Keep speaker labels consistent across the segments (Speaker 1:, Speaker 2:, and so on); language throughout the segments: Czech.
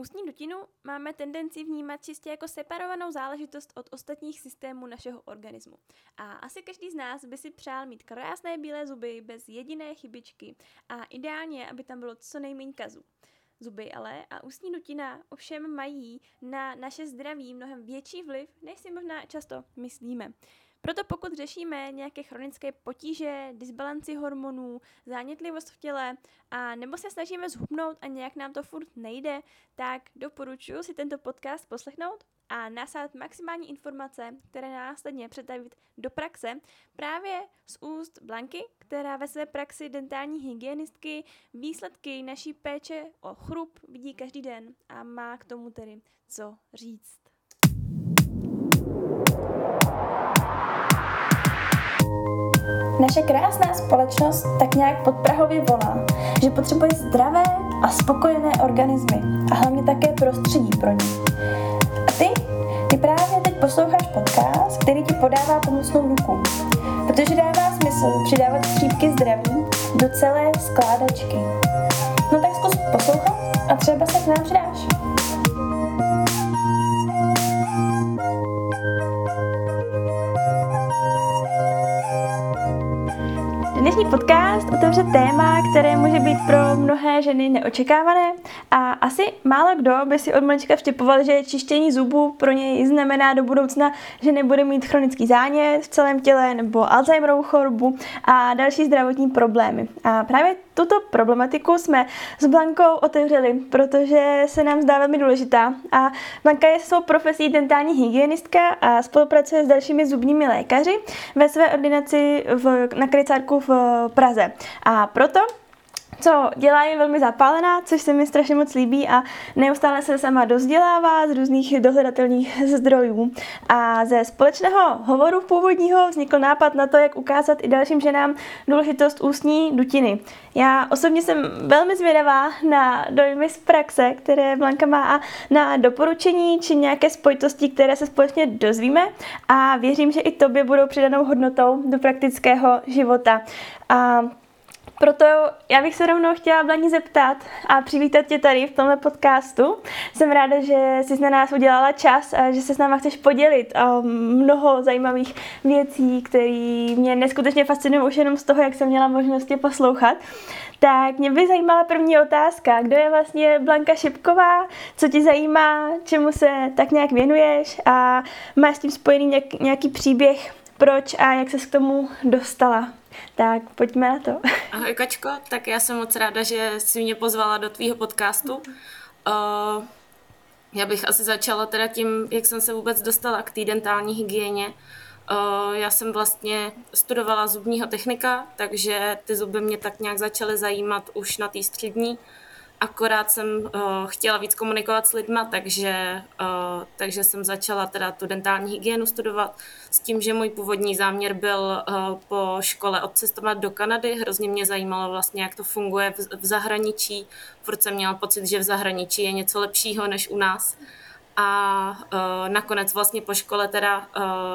Speaker 1: Ústní dutinu máme tendenci vnímat čistě jako separovanou záležitost od ostatních systémů našeho organismu. A asi každý z nás by si přál mít krásné bílé zuby bez jediné chybičky a ideálně, aby tam bylo co nejméně kazů. Zuby ale a ústní dutina ovšem mají na naše zdraví mnohem větší vliv, než si možná často myslíme. Proto pokud řešíme nějaké chronické potíže, disbalanci hormonů, zánětlivost v těle a nebo se snažíme zhubnout a nějak nám to furt nejde, tak doporučuji si tento podcast poslechnout a nasát maximální informace, které následně přetavit do praxe právě z úst Blanky, která ve své praxi dentální hygienistky výsledky naší péče o chrup vidí každý den a má k tomu tedy co říct. Naše krásná společnost tak nějak podprahově volá, že potřebuje zdravé a spokojené organismy a hlavně také prostředí pro ně. A ty, ty právě teď posloucháš podcast, který ti podává pomocnou ruku, protože dává smysl přidávat střípky zdraví do celé skládačky. No tak zkus poslouchat a třeba se k nám přidáš. Podcast otevře téma, které může být pro mnohé ženy neočekávané a asi málo kdo by si od malička vtipoval, že čištění zubů pro něj znamená do budoucna, že nebude mít chronický zánět v celém těle nebo Alzheimerovou chorobu a další zdravotní problémy. A právě tuto problematiku jsme s Blankou otevřeli, protože se nám zdá velmi důležitá. A Blanka je svou profesí dentální hygienistka a spolupracuje s dalšími zubními lékaři ve své ordinaci v, na Krycárku v Praze. A proto co dělá, je velmi zapálená, což se mi strašně moc líbí a neustále se sama dozdělává z různých dohledatelných zdrojů. A ze společného hovoru původního vznikl nápad na to, jak ukázat i dalším ženám důležitost ústní dutiny. Já osobně jsem velmi zvědavá na dojmy z praxe, které Blanka má a na doporučení či nějaké spojitosti, které se společně dozvíme a věřím, že i tobě budou přidanou hodnotou do praktického života. A proto já bych se rovnou chtěla Blaní zeptat a přivítat tě tady v tomhle podcastu. Jsem ráda, že jsi na nás udělala čas a že se s náma chceš podělit o mnoho zajímavých věcí, které mě neskutečně fascinují už jenom z toho, jak jsem měla možnost je poslouchat. Tak mě by zajímala první otázka. Kdo je vlastně Blanka Šipková? Co ti zajímá? Čemu se tak nějak věnuješ? A máš s tím spojený nějaký příběh? Proč a jak ses k tomu dostala? Tak pojďme na to.
Speaker 2: Ahoj Kačko, tak já jsem moc ráda, že jsi mě pozvala do tvýho podcastu. Uh, já bych asi začala teda tím, jak jsem se vůbec dostala k té dentální hygieně. Uh, já jsem vlastně studovala zubního technika, takže ty zuby mě tak nějak začaly zajímat už na té střední akorát jsem uh, chtěla víc komunikovat s lidma, takže, uh, takže jsem začala teda tu dentální hygienu studovat s tím, že můj původní záměr byl uh, po škole odcestovat do Kanady. Hrozně mě zajímalo vlastně, jak to funguje v, v zahraničí. Furt jsem měla pocit, že v zahraničí je něco lepšího než u nás. A uh, nakonec vlastně po škole teda uh,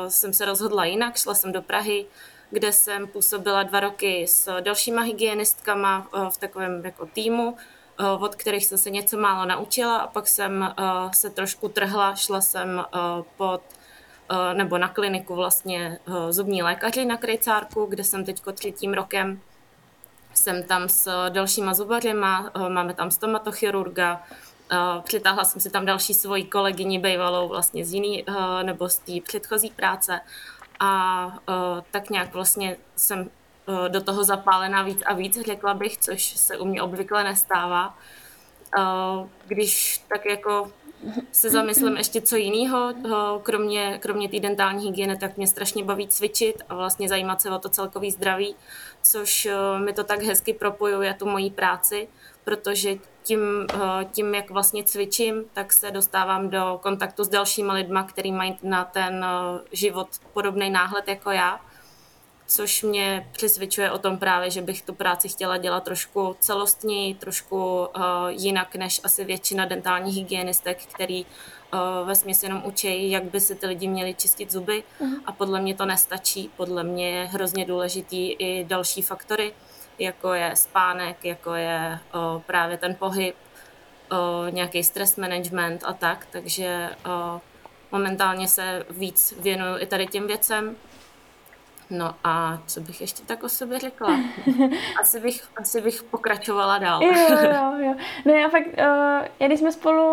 Speaker 2: jsem se rozhodla jinak, šla jsem do Prahy, kde jsem působila dva roky s dalšíma hygienistkama v takovém jako týmu, od kterých jsem se něco málo naučila a pak jsem eh, se trošku trhla, šla jsem eh, pod nebo na kliniku vlastně zubní lékaři na Krejcárku, kde jsem teď třetím rokem. Jsem tam s dalšíma zubařima, máme tam stomatochirurga, přitáhla jsem si tam další svoji kolegyni bývalou vlastně z jiný, nebo z té předchozí práce a tak nějak vlastně jsem Eh, do toho zapálená víc a víc, řekla bych, což se u mě obvykle nestává. Eh, když tak jako se zamyslím ještě co jiného, eh, kromě, kromě té dentální hygieny, tak mě strašně baví cvičit a vlastně zajímat se o to celkový zdraví, což mi to tak hezky propojuje tu moji práci, protože tím, tím, jak vlastně cvičím, tak se dostávám do kontaktu s dalšíma lidma, kteří mají na ten život podobný náhled jako já což mě přesvědčuje o tom právě, že bych tu práci chtěla dělat trošku celostní, trošku uh, jinak než asi většina dentálních hygienistek, který uh, ve směs jenom učí, jak by si ty lidi měli čistit zuby uh-huh. a podle mě to nestačí. Podle mě je hrozně důležitý i další faktory, jako je spánek, jako je uh, právě ten pohyb, uh, nějaký stres management a tak, takže uh, momentálně se víc věnuju i tady těm věcem. No a co bych ještě tak o sobě řekla? Asi bych, asi bych pokračovala dál.
Speaker 1: Jo, jo, jo. No já fakt, uh, když jsme spolu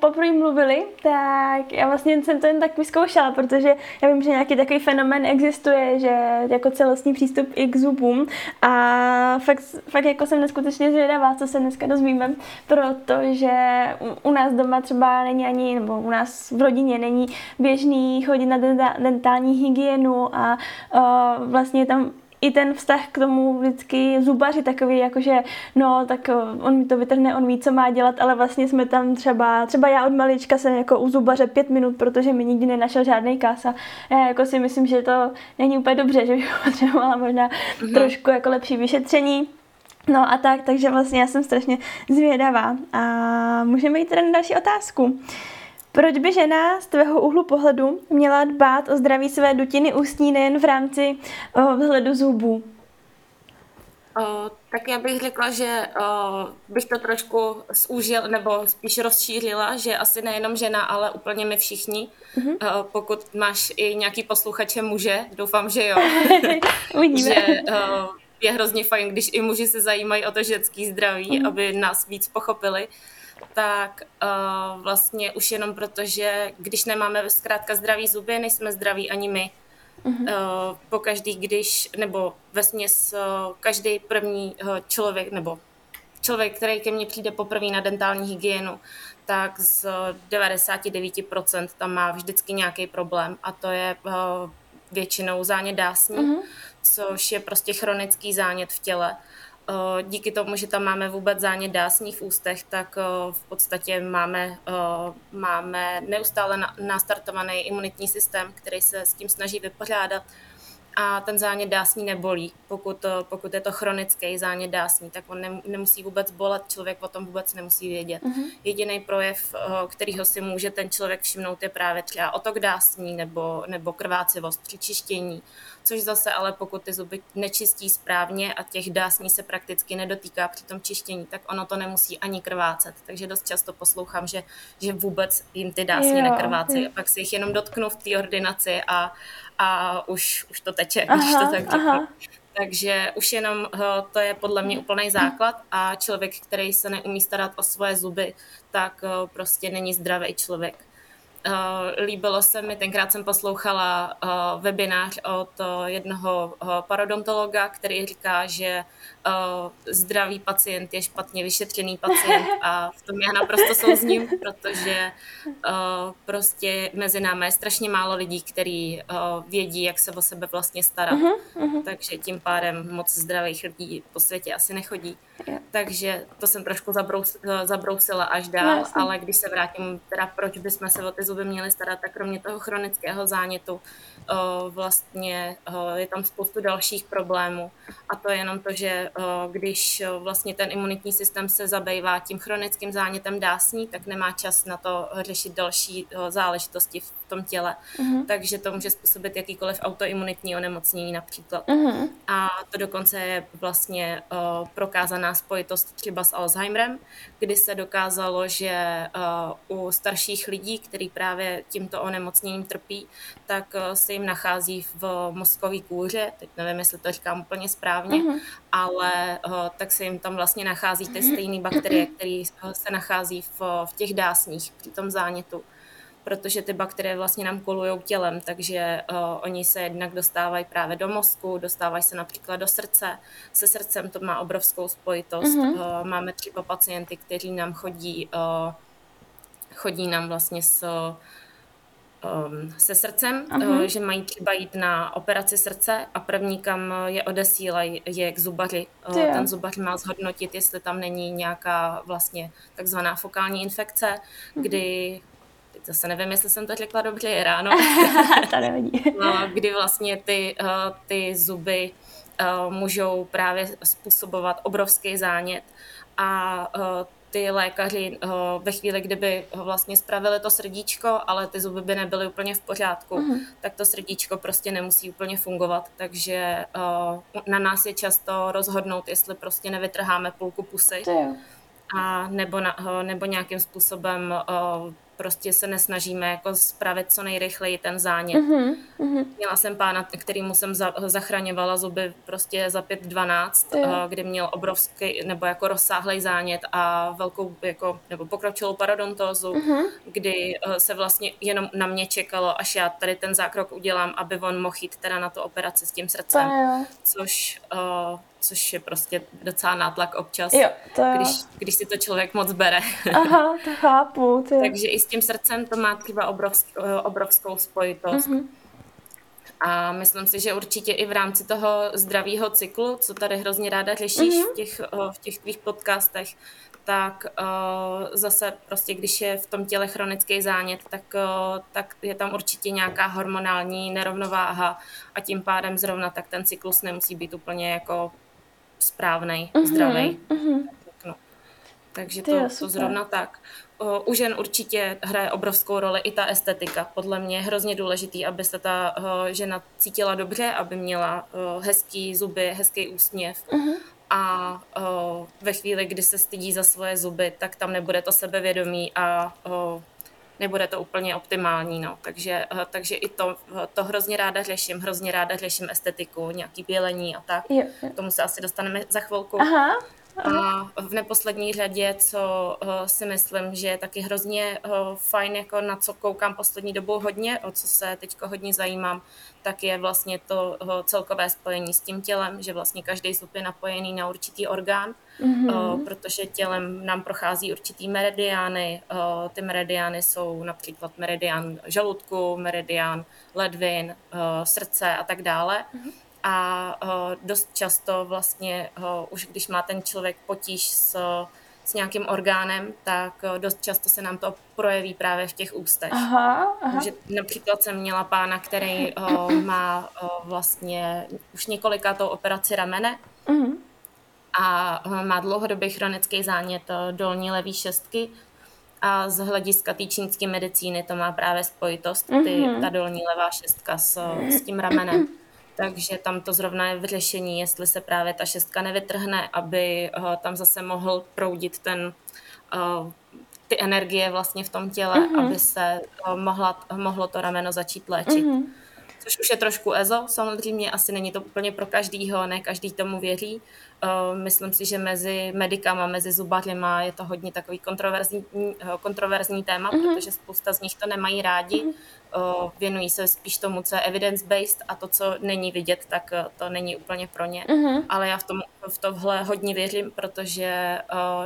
Speaker 1: poprvé mluvili, tak já vlastně jsem to jen tak vyzkoušela, protože já vím, že nějaký takový fenomén existuje, že jako celostní přístup i k zubům a fakt, fakt jako jsem neskutečně zvědavá, co se dneska dozvíme, protože u, u nás doma třeba není ani, nebo u nás v rodině není běžný chodit na dentální hygienu a uh, vlastně tam i ten vztah k tomu vždycky zubaři takový, jakože no, tak eh, on mi to vytrhne, on ví, co má dělat, ale vlastně jsme tam třeba, třeba já od malička jsem jako u zubaře pět minut, protože mi nikdy nenašel žádný kása. Já jako si myslím, že to není úplně dobře, že bych potřebovala možná mm-hmm. trošku jako lepší vyšetření. No a tak, takže vlastně já jsem strašně zvědavá. A můžeme jít teda na další otázku. Proč by žena z tvého úhlu pohledu měla dbát o zdraví své dutiny ústní nejen v rámci o, vzhledu zubů?
Speaker 2: O, tak já bych řekla, že o, bych to trošku zúžil, nebo spíš rozšířila, že asi nejenom žena, ale úplně my všichni. Mm-hmm. O, pokud máš i nějaký posluchače muže, doufám, že jo.
Speaker 1: Uvidíme.
Speaker 2: že o, je hrozně fajn, když i muži se zajímají o to ženský zdraví, mm-hmm. aby nás víc pochopili tak uh, vlastně už jenom proto, že když nemáme zkrátka zdraví zuby, nejsme zdraví ani my. Uh-huh. Uh, po každý, když, nebo ve směs uh, každý první uh, člověk, nebo člověk, který ke mně přijde poprvé na dentální hygienu, tak z 99% tam má vždycky nějaký problém a to je uh, většinou zánět dásní, uh-huh. což je prostě chronický zánět v těle. Eh, díky tomu, že tam máme vůbec zánět dásní v ústech, tak eh, v podstatě máme, eh, máme neustále nastartovaný imunitní systém, který se s tím snaží vypořádat a ten zánět dásní nebolí. Pokud, pokud je to chronický zánět dásní, tak on nemusí vůbec bolet, člověk o tom vůbec nemusí vědět. Uh-huh. Jediný projev, kterýho si může ten člověk všimnout, je právě třeba otok dásní nebo, nebo krvácivost při čištění což zase ale pokud ty zuby nečistí správně a těch dásní se prakticky nedotýká při tom čištění, tak ono to nemusí ani krvácet. Takže dost často poslouchám, že, že vůbec jim ty dásně jo, nekrvácí. A pak si jich jenom dotknu v té ordinaci a, a už, už to teče, aha, když to tak řeknu. Takže už jenom eh, to je podle mě úplný základ a člověk, který se neumí starat o svoje zuby, tak eh, prostě není zdravý člověk. Uh, líbilo se mi, tenkrát jsem poslouchala uh, webinář od uh, jednoho parodontologa, který říká, že zdravý pacient je špatně vyšetřený pacient a v tom já naprosto souzním, protože uh, prostě mezi námi je strašně málo lidí, kteří uh, vědí, jak se o sebe vlastně starat. Uh-huh, uh-huh. Takže tím pádem moc zdravých lidí po světě asi nechodí. Yeah. Takže to jsem trošku zabrous, zabrousila až dál, no, ale když se vrátím, teda proč bychom se o ty zuby měli starat, tak kromě toho chronického zánětu vlastně je tam spoustu dalších problémů. A to je jenom to, že když vlastně ten imunitní systém se zabývá tím chronickým zánětem dásní, tak nemá čas na to řešit další záležitosti v tom těle. Uh-huh. Takže to může způsobit jakýkoliv autoimunitní onemocnění například. Uh-huh. A to dokonce je vlastně prokázaná spojitost třeba s Alzheimerem, kdy se dokázalo, že u starších lidí, kteří právě tímto onemocněním trpí, tak se jim nachází v mozkové kůře, teď nevím, jestli to říkám úplně správně, uh-huh. ale uh, tak se jim tam vlastně nachází ty stejné bakterie, které se nachází v, v těch dásních při tom zánětu protože ty bakterie vlastně nám kolují tělem, takže uh, oni se jednak dostávají právě do mozku, dostávají se například do srdce. Se srdcem to má obrovskou spojitost. Uh-huh. Uh, máme třeba pacienty, kteří nám chodí, uh, chodí nám vlastně s Um, se srdcem, uh-huh. že mají třeba jít na operaci srdce a první, kam je odesílají, je k zubaři. Ten zubař má zhodnotit, jestli tam není nějaká vlastně takzvaná fokální infekce, uh-huh. kdy zase nevím, jestli jsem to řekla dobře, je ráno.
Speaker 1: to nevadí.
Speaker 2: No, kdy vlastně ty, uh, ty zuby můžou právě způsobovat obrovský zánět a ty lékaři ve chvíli, kdyby vlastně spravili to srdíčko, ale ty zuby by nebyly úplně v pořádku, uh-huh. tak to srdíčko prostě nemusí úplně fungovat. Takže na nás je často rozhodnout, jestli prostě nevytrháme půlku pusy. a nebo, na, nebo nějakým způsobem prostě se nesnažíme jako spravit co nejrychleji ten zánět. Uh-huh. Měla jsem pána, kterýmu jsem za, zachraňovala zuby prostě za 5-12, uh, kdy měl obrovský nebo jako rozsáhlý zánět a velkou jako, nebo pokročilou parodontózu, uh-huh. kdy uh, se vlastně jenom na mě čekalo, až já tady ten zákrok udělám, aby on mohl jít teda na tu operaci s tím srdcem, což uh, což je prostě docela nátlak občas,
Speaker 1: jo, to jo.
Speaker 2: Když, když si to člověk moc bere.
Speaker 1: Aha, to chápu. To
Speaker 2: Takže i s tím srdcem to má třeba obrovsk, obrovskou spojitost. Mm-hmm. A myslím si, že určitě i v rámci toho zdravého cyklu, co tady hrozně ráda řešíš mm-hmm. v, těch, v těch tvých podcastech, tak uh, zase prostě, když je v tom těle chronický zánět, tak, uh, tak je tam určitě nějaká hormonální nerovnováha a tím pádem zrovna tak ten cyklus nemusí být úplně jako správný, uh-huh, zdravý. Uh-huh. No. Takže to, to, to zrovna tak. O, u žen určitě hraje obrovskou roli i ta estetika. Podle mě je hrozně důležitý, aby se ta o, žena cítila dobře, aby měla o, hezký zuby, hezký úsměv. Uh-huh. A o, ve chvíli, kdy se stydí za svoje zuby, tak tam nebude to sebevědomí a o, nebude to úplně optimální, no. Takže, eh, takže i to, eh, to hrozně ráda řeším, hrozně ráda řeším estetiku, nějaký bělení a tak. Jo, jo. K tomu se asi dostaneme za chvilku.
Speaker 1: Aha.
Speaker 2: A v neposlední řadě, co uh, si myslím, že je taky hrozně uh, fajn, jako na co koukám poslední dobou hodně, o co se teď hodně zajímám, tak je vlastně to uh, celkové spojení s tím tělem, že vlastně každý zub je napojený na určitý orgán, mm-hmm. protože tělem nám prochází určitý meridiány. Ty meridiány jsou například meridián žaludku, meridián ledvin, srdce a tak dále. Mm-hmm a uh, dost často vlastně uh, už když má ten člověk potíž s, s nějakým orgánem, tak uh, dost často se nám to projeví právě v těch ústech.
Speaker 1: Aha, aha.
Speaker 2: Takže například jsem měla pána, který má vlastně už několikátou operaci ramene uh-huh. a má dlouhodobý chronický zánět dolní levý šestky a z hlediska té čínské medicíny to má právě spojitost, ty, uh-huh. ta dolní levá šestka s, s tím ramenem. Takže tam to zrovna je v řešení, jestli se právě ta šestka nevytrhne, aby uh, tam zase mohl proudit ten, uh, ty energie vlastně v tom těle, mm-hmm. aby se uh, mohla, mohlo to rameno začít léčit. Mm-hmm. Což už je trošku ezo, samozřejmě asi není to úplně pro každýho, ne každý tomu věří. Myslím si, že mezi medikama, mezi zubařima je to hodně takový kontroverzní, kontroverzní téma, mm-hmm. protože spousta z nich to nemají rádi. Mm-hmm věnují se spíš tomu, co je evidence-based a to, co není vidět, tak e, to není úplně pro ně. Uh-huh. Ale já v, tom, v tohle hodně věřím, protože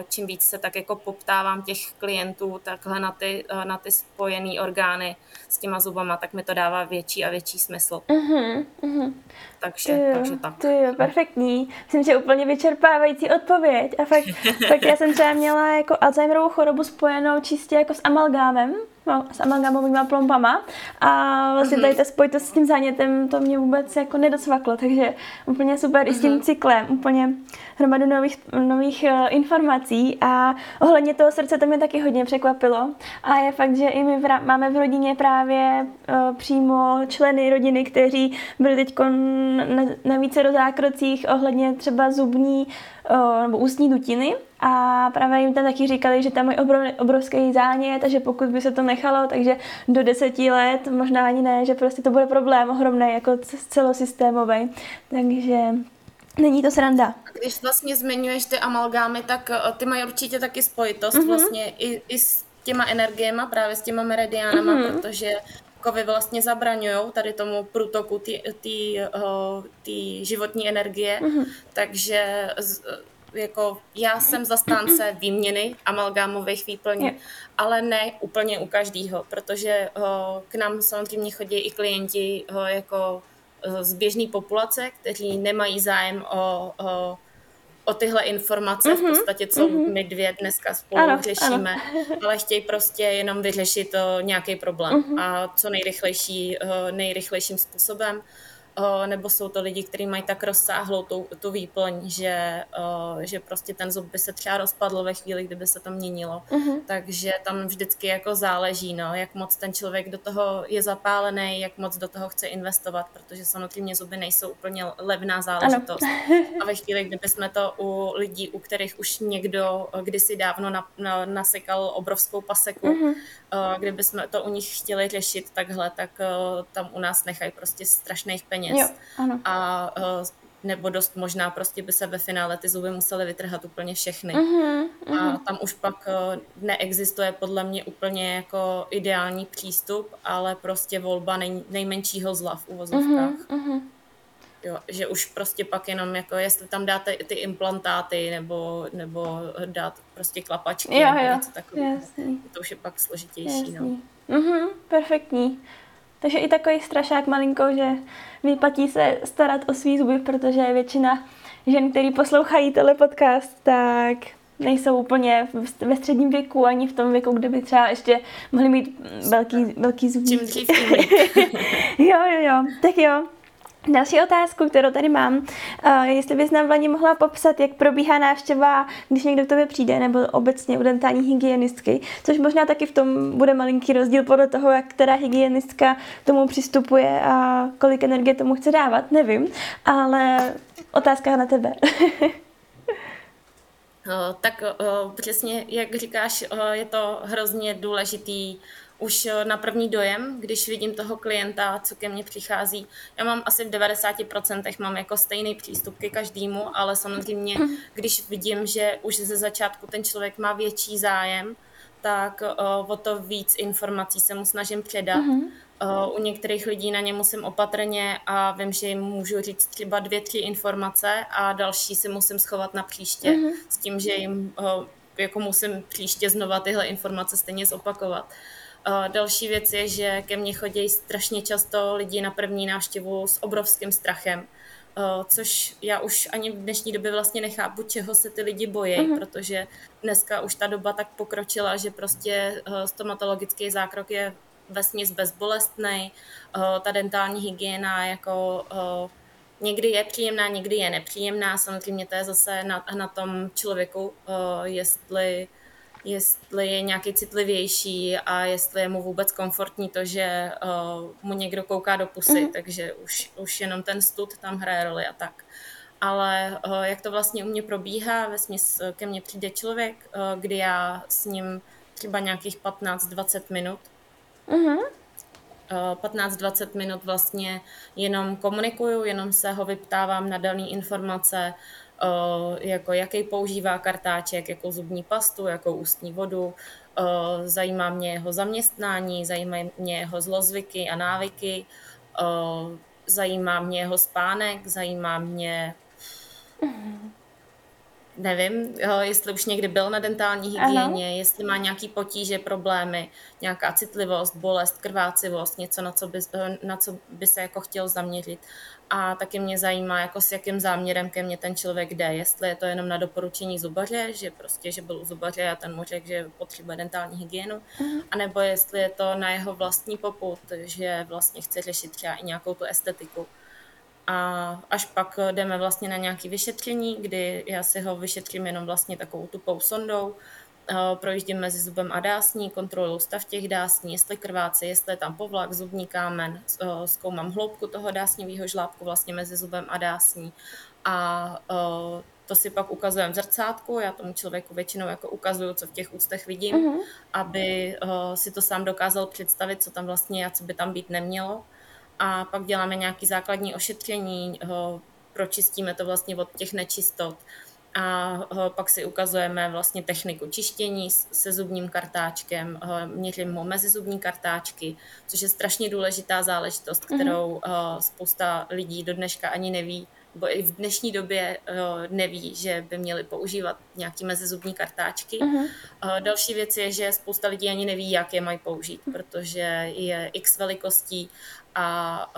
Speaker 2: čím víc se tak jako poptávám těch klientů takhle na ty, na ty spojené orgány s těma zubama, tak mi to dává větší a větší smysl. Uh-huh. Takže,
Speaker 1: ty jo,
Speaker 2: takže tak.
Speaker 1: To je perfektní. Myslím, že úplně vyčerpávající odpověď. A fakt, fakt já jsem třeba měla jako Alzheimerovou chorobu spojenou čistě jako s amalgámem s amalgamovými plombama a vlastně mhm. tady ta spojitost s tím zánětem to mě vůbec jako nedosvaklo, takže úplně super i s tím mhm. cyklem, úplně hromadu nových, nových uh, informací a ohledně toho srdce to mě taky hodně překvapilo a je fakt, že i my v, máme v rodině právě uh, přímo členy rodiny, kteří byli teď na, na více do zákrocích ohledně třeba zubní uh, nebo ústní dutiny a právě jim tam taky říkali, že tam obrov, obrovský zánět a že pokud by se to nechalo, takže do deseti let, možná ani ne, že prostě to bude problém ohromný, jako celosystémový. Takže není to sranda.
Speaker 2: Když vlastně zmiňuješ ty amalgámy, tak eh, ty mají určitě taky spojitost mm-hmm. vlastně i, i s těma energiema, právě s těma meridiánama, mm-hmm. protože kovy vlastně zabraňují tady tomu průtoku té životní energie, mm-hmm. takže z, jako já jsem zastánce výměny amalgámových výplní, ale ne úplně u každého, protože ho, k nám samozřejmě chodí i klienti ho, jako e, z běžné populace, kteří nemají zájem o, o, o tyhle informace, mm-hmm. v mhm, podstatě, co mm-hmm. my dvě dneska spolu ano, řešíme, ano. ale chtějí prostě jenom vyřešit o, nějaký problém mm-hmm. a co nejrychlejší, o, nejrychlejším způsobem. Nebo jsou to lidi, kteří mají tak rozsáhlou tu, tu výplň, že, že prostě ten zub by se třeba rozpadl ve chvíli, kdyby se to měnilo. Uh-huh. Takže tam vždycky jako záleží, no, jak moc ten člověk do toho je zapálený, jak moc do toho chce investovat, protože samozřejmě zuby nejsou úplně levná záležitost. A ve chvíli, kdyby jsme to u lidí, u kterých už někdo kdysi dávno na, na, nasekal obrovskou paseku, uh-huh. kdyby jsme to u nich chtěli řešit takhle, tak tam u nás nechají prostě strašných peněz. Jo, ano. A nebo dost možná prostě by se ve finále ty zuby musely vytrhat úplně všechny. Uh-huh, uh-huh. A tam už pak neexistuje podle mě úplně jako ideální přístup, ale prostě volba nej, nejmenšího zla v uvozovkách. Uh-huh, uh-huh. Jo, že už prostě pak jenom jako, jestli tam dáte ty implantáty nebo, nebo dát prostě klapačky jo, nebo jo, něco takového. To už je pak složitější. No.
Speaker 1: Mhm, perfektní. Takže i takový strašák malinko, že vyplatí se starat o svý zuby, protože většina žen, který poslouchají tenhle podcast, tak nejsou úplně ve středním věku, ani v tom věku, kde by třeba ještě mohli mít velký, velký.
Speaker 2: Čím dřív,
Speaker 1: jo, jo, jo. Tak jo, Další otázku, kterou tady mám, je, jestli bys nám Vlani mohla popsat, jak probíhá návštěva, když někdo k tobě přijde, nebo obecně u dentální hygienistky, což možná taky v tom bude malinký rozdíl podle toho, jak která hygienistka tomu přistupuje a kolik energie tomu chce dávat, nevím, ale otázka na tebe.
Speaker 2: tak přesně, jak říkáš, je to hrozně důležitý už eh, na první dojem, když vidím toho klienta, co ke mně přichází. Já mám asi v 90% mám jako stejný přístup ke každému, ale samozřejmě, když vidím, že už ze začátku ten člověk má větší zájem, tak uh, o to víc informací se mu snažím předat. Uh, u některých lidí na ně musím opatrně a vím, že jim můžu říct třeba dvě, tři informace a další si musím schovat na příště uh-huh. s tím, že jim jako musím příště znova tyhle informace stejně zopakovat. Další věc je, že ke mně chodí strašně často lidi na první návštěvu s obrovským strachem, což já už ani v dnešní době vlastně nechápu, čeho se ty lidi bojí, uh-huh. protože dneska už ta doba tak pokročila, že prostě stomatologický zákrok je vesměs bezbolestný, ta dentální hygiena jako někdy je příjemná, někdy je nepříjemná, samozřejmě to je zase na, na tom člověku, jestli jestli je nějaký citlivější a jestli je mu vůbec komfortní to, že uh, mu někdo kouká do pusy, mm. takže už, už jenom ten stud tam hraje roli a tak. Ale uh, jak to vlastně u mě probíhá, ve směs ke mně přijde člověk, uh, kdy já s ním třeba nějakých 15-20 minut mm-hmm. 15-20 minut vlastně jenom komunikuju, jenom se ho vyptávám na dané informace, jako jaký používá kartáček, jakou zubní pastu, jakou ústní vodu. Zajímá mě jeho zaměstnání, zajímají mě jeho zlozvyky a návyky, zajímá mě jeho spánek, zajímá mě nevím, jestli už někdy byl na dentální hygieně, ano. jestli má nějaký potíže, problémy, nějaká citlivost, bolest, krvácivost, něco, na co by, na co by se jako chtěl zaměřit a taky mě zajímá, jako s jakým záměrem ke mně ten člověk jde, jestli je to jenom na doporučení zubaře, že prostě, že byl u zubaře a ten mu řekl, že potřebuje dentální hygienu, mm. anebo jestli je to na jeho vlastní poput, že vlastně chce řešit třeba i nějakou tu estetiku. A až pak jdeme vlastně na nějaké vyšetření, kdy já si ho vyšetřím jenom vlastně takovou tupou sondou, Eh, projíždím mezi zubem a dásní, kontroluji stav těch dásní, jestli krváce, jestli je tam povlak, zubní kámen, eh, zkoumám hloubku toho dásnivého žlábku vlastně mezi zubem a dásní a eh, to si pak ukazujeme v zrcátku, já tomu člověku většinou jako ukazuju, co v těch ústech vidím, uh-huh. aby si to sám dokázal představit, co tam vlastně a co by tam být nemělo. A pak děláme nějaké základní ošetření, pročistíme to vlastně od těch nečistot a pak si ukazujeme vlastně techniku čištění se zubním kartáčkem, měřím mu mezizubní kartáčky, což je strašně důležitá záležitost, mhm. kterou mm-hmm. spousta lidí do dneška ani neví, nebo i v dnešní době neví, že by měli používat nějaký mezizubní kartáčky. Mm-hmm. Další věc je, že spousta lidí ani neví, jak je mají použít, protože je x velikostí a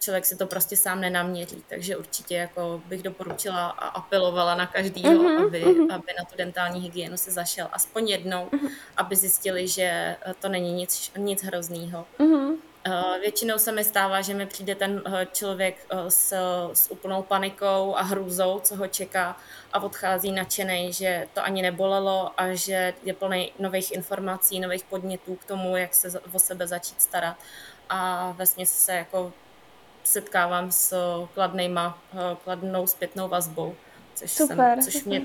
Speaker 2: člověk si to prostě sám nenaměří, takže určitě jako bych doporučila a apelovala na každýho, uh-huh, aby, uh-huh. aby na tu dentální hygienu se zašel aspoň jednou, uh-huh. aby zjistili, že to není nic, nic hroznýho. Uh-huh. Uh, většinou se mi stává, že mi přijde ten uh, člověk uh, s, s úplnou panikou a hrůzou, co ho čeká a odchází nadšený, že to ani nebolelo a že je plný nových informací, nových podnětů k tomu, jak se o sebe začít starat. A vlastně se jako setkávám s kladnejma, kladnou zpětnou vazbou což,
Speaker 1: super,
Speaker 2: jsem, což mě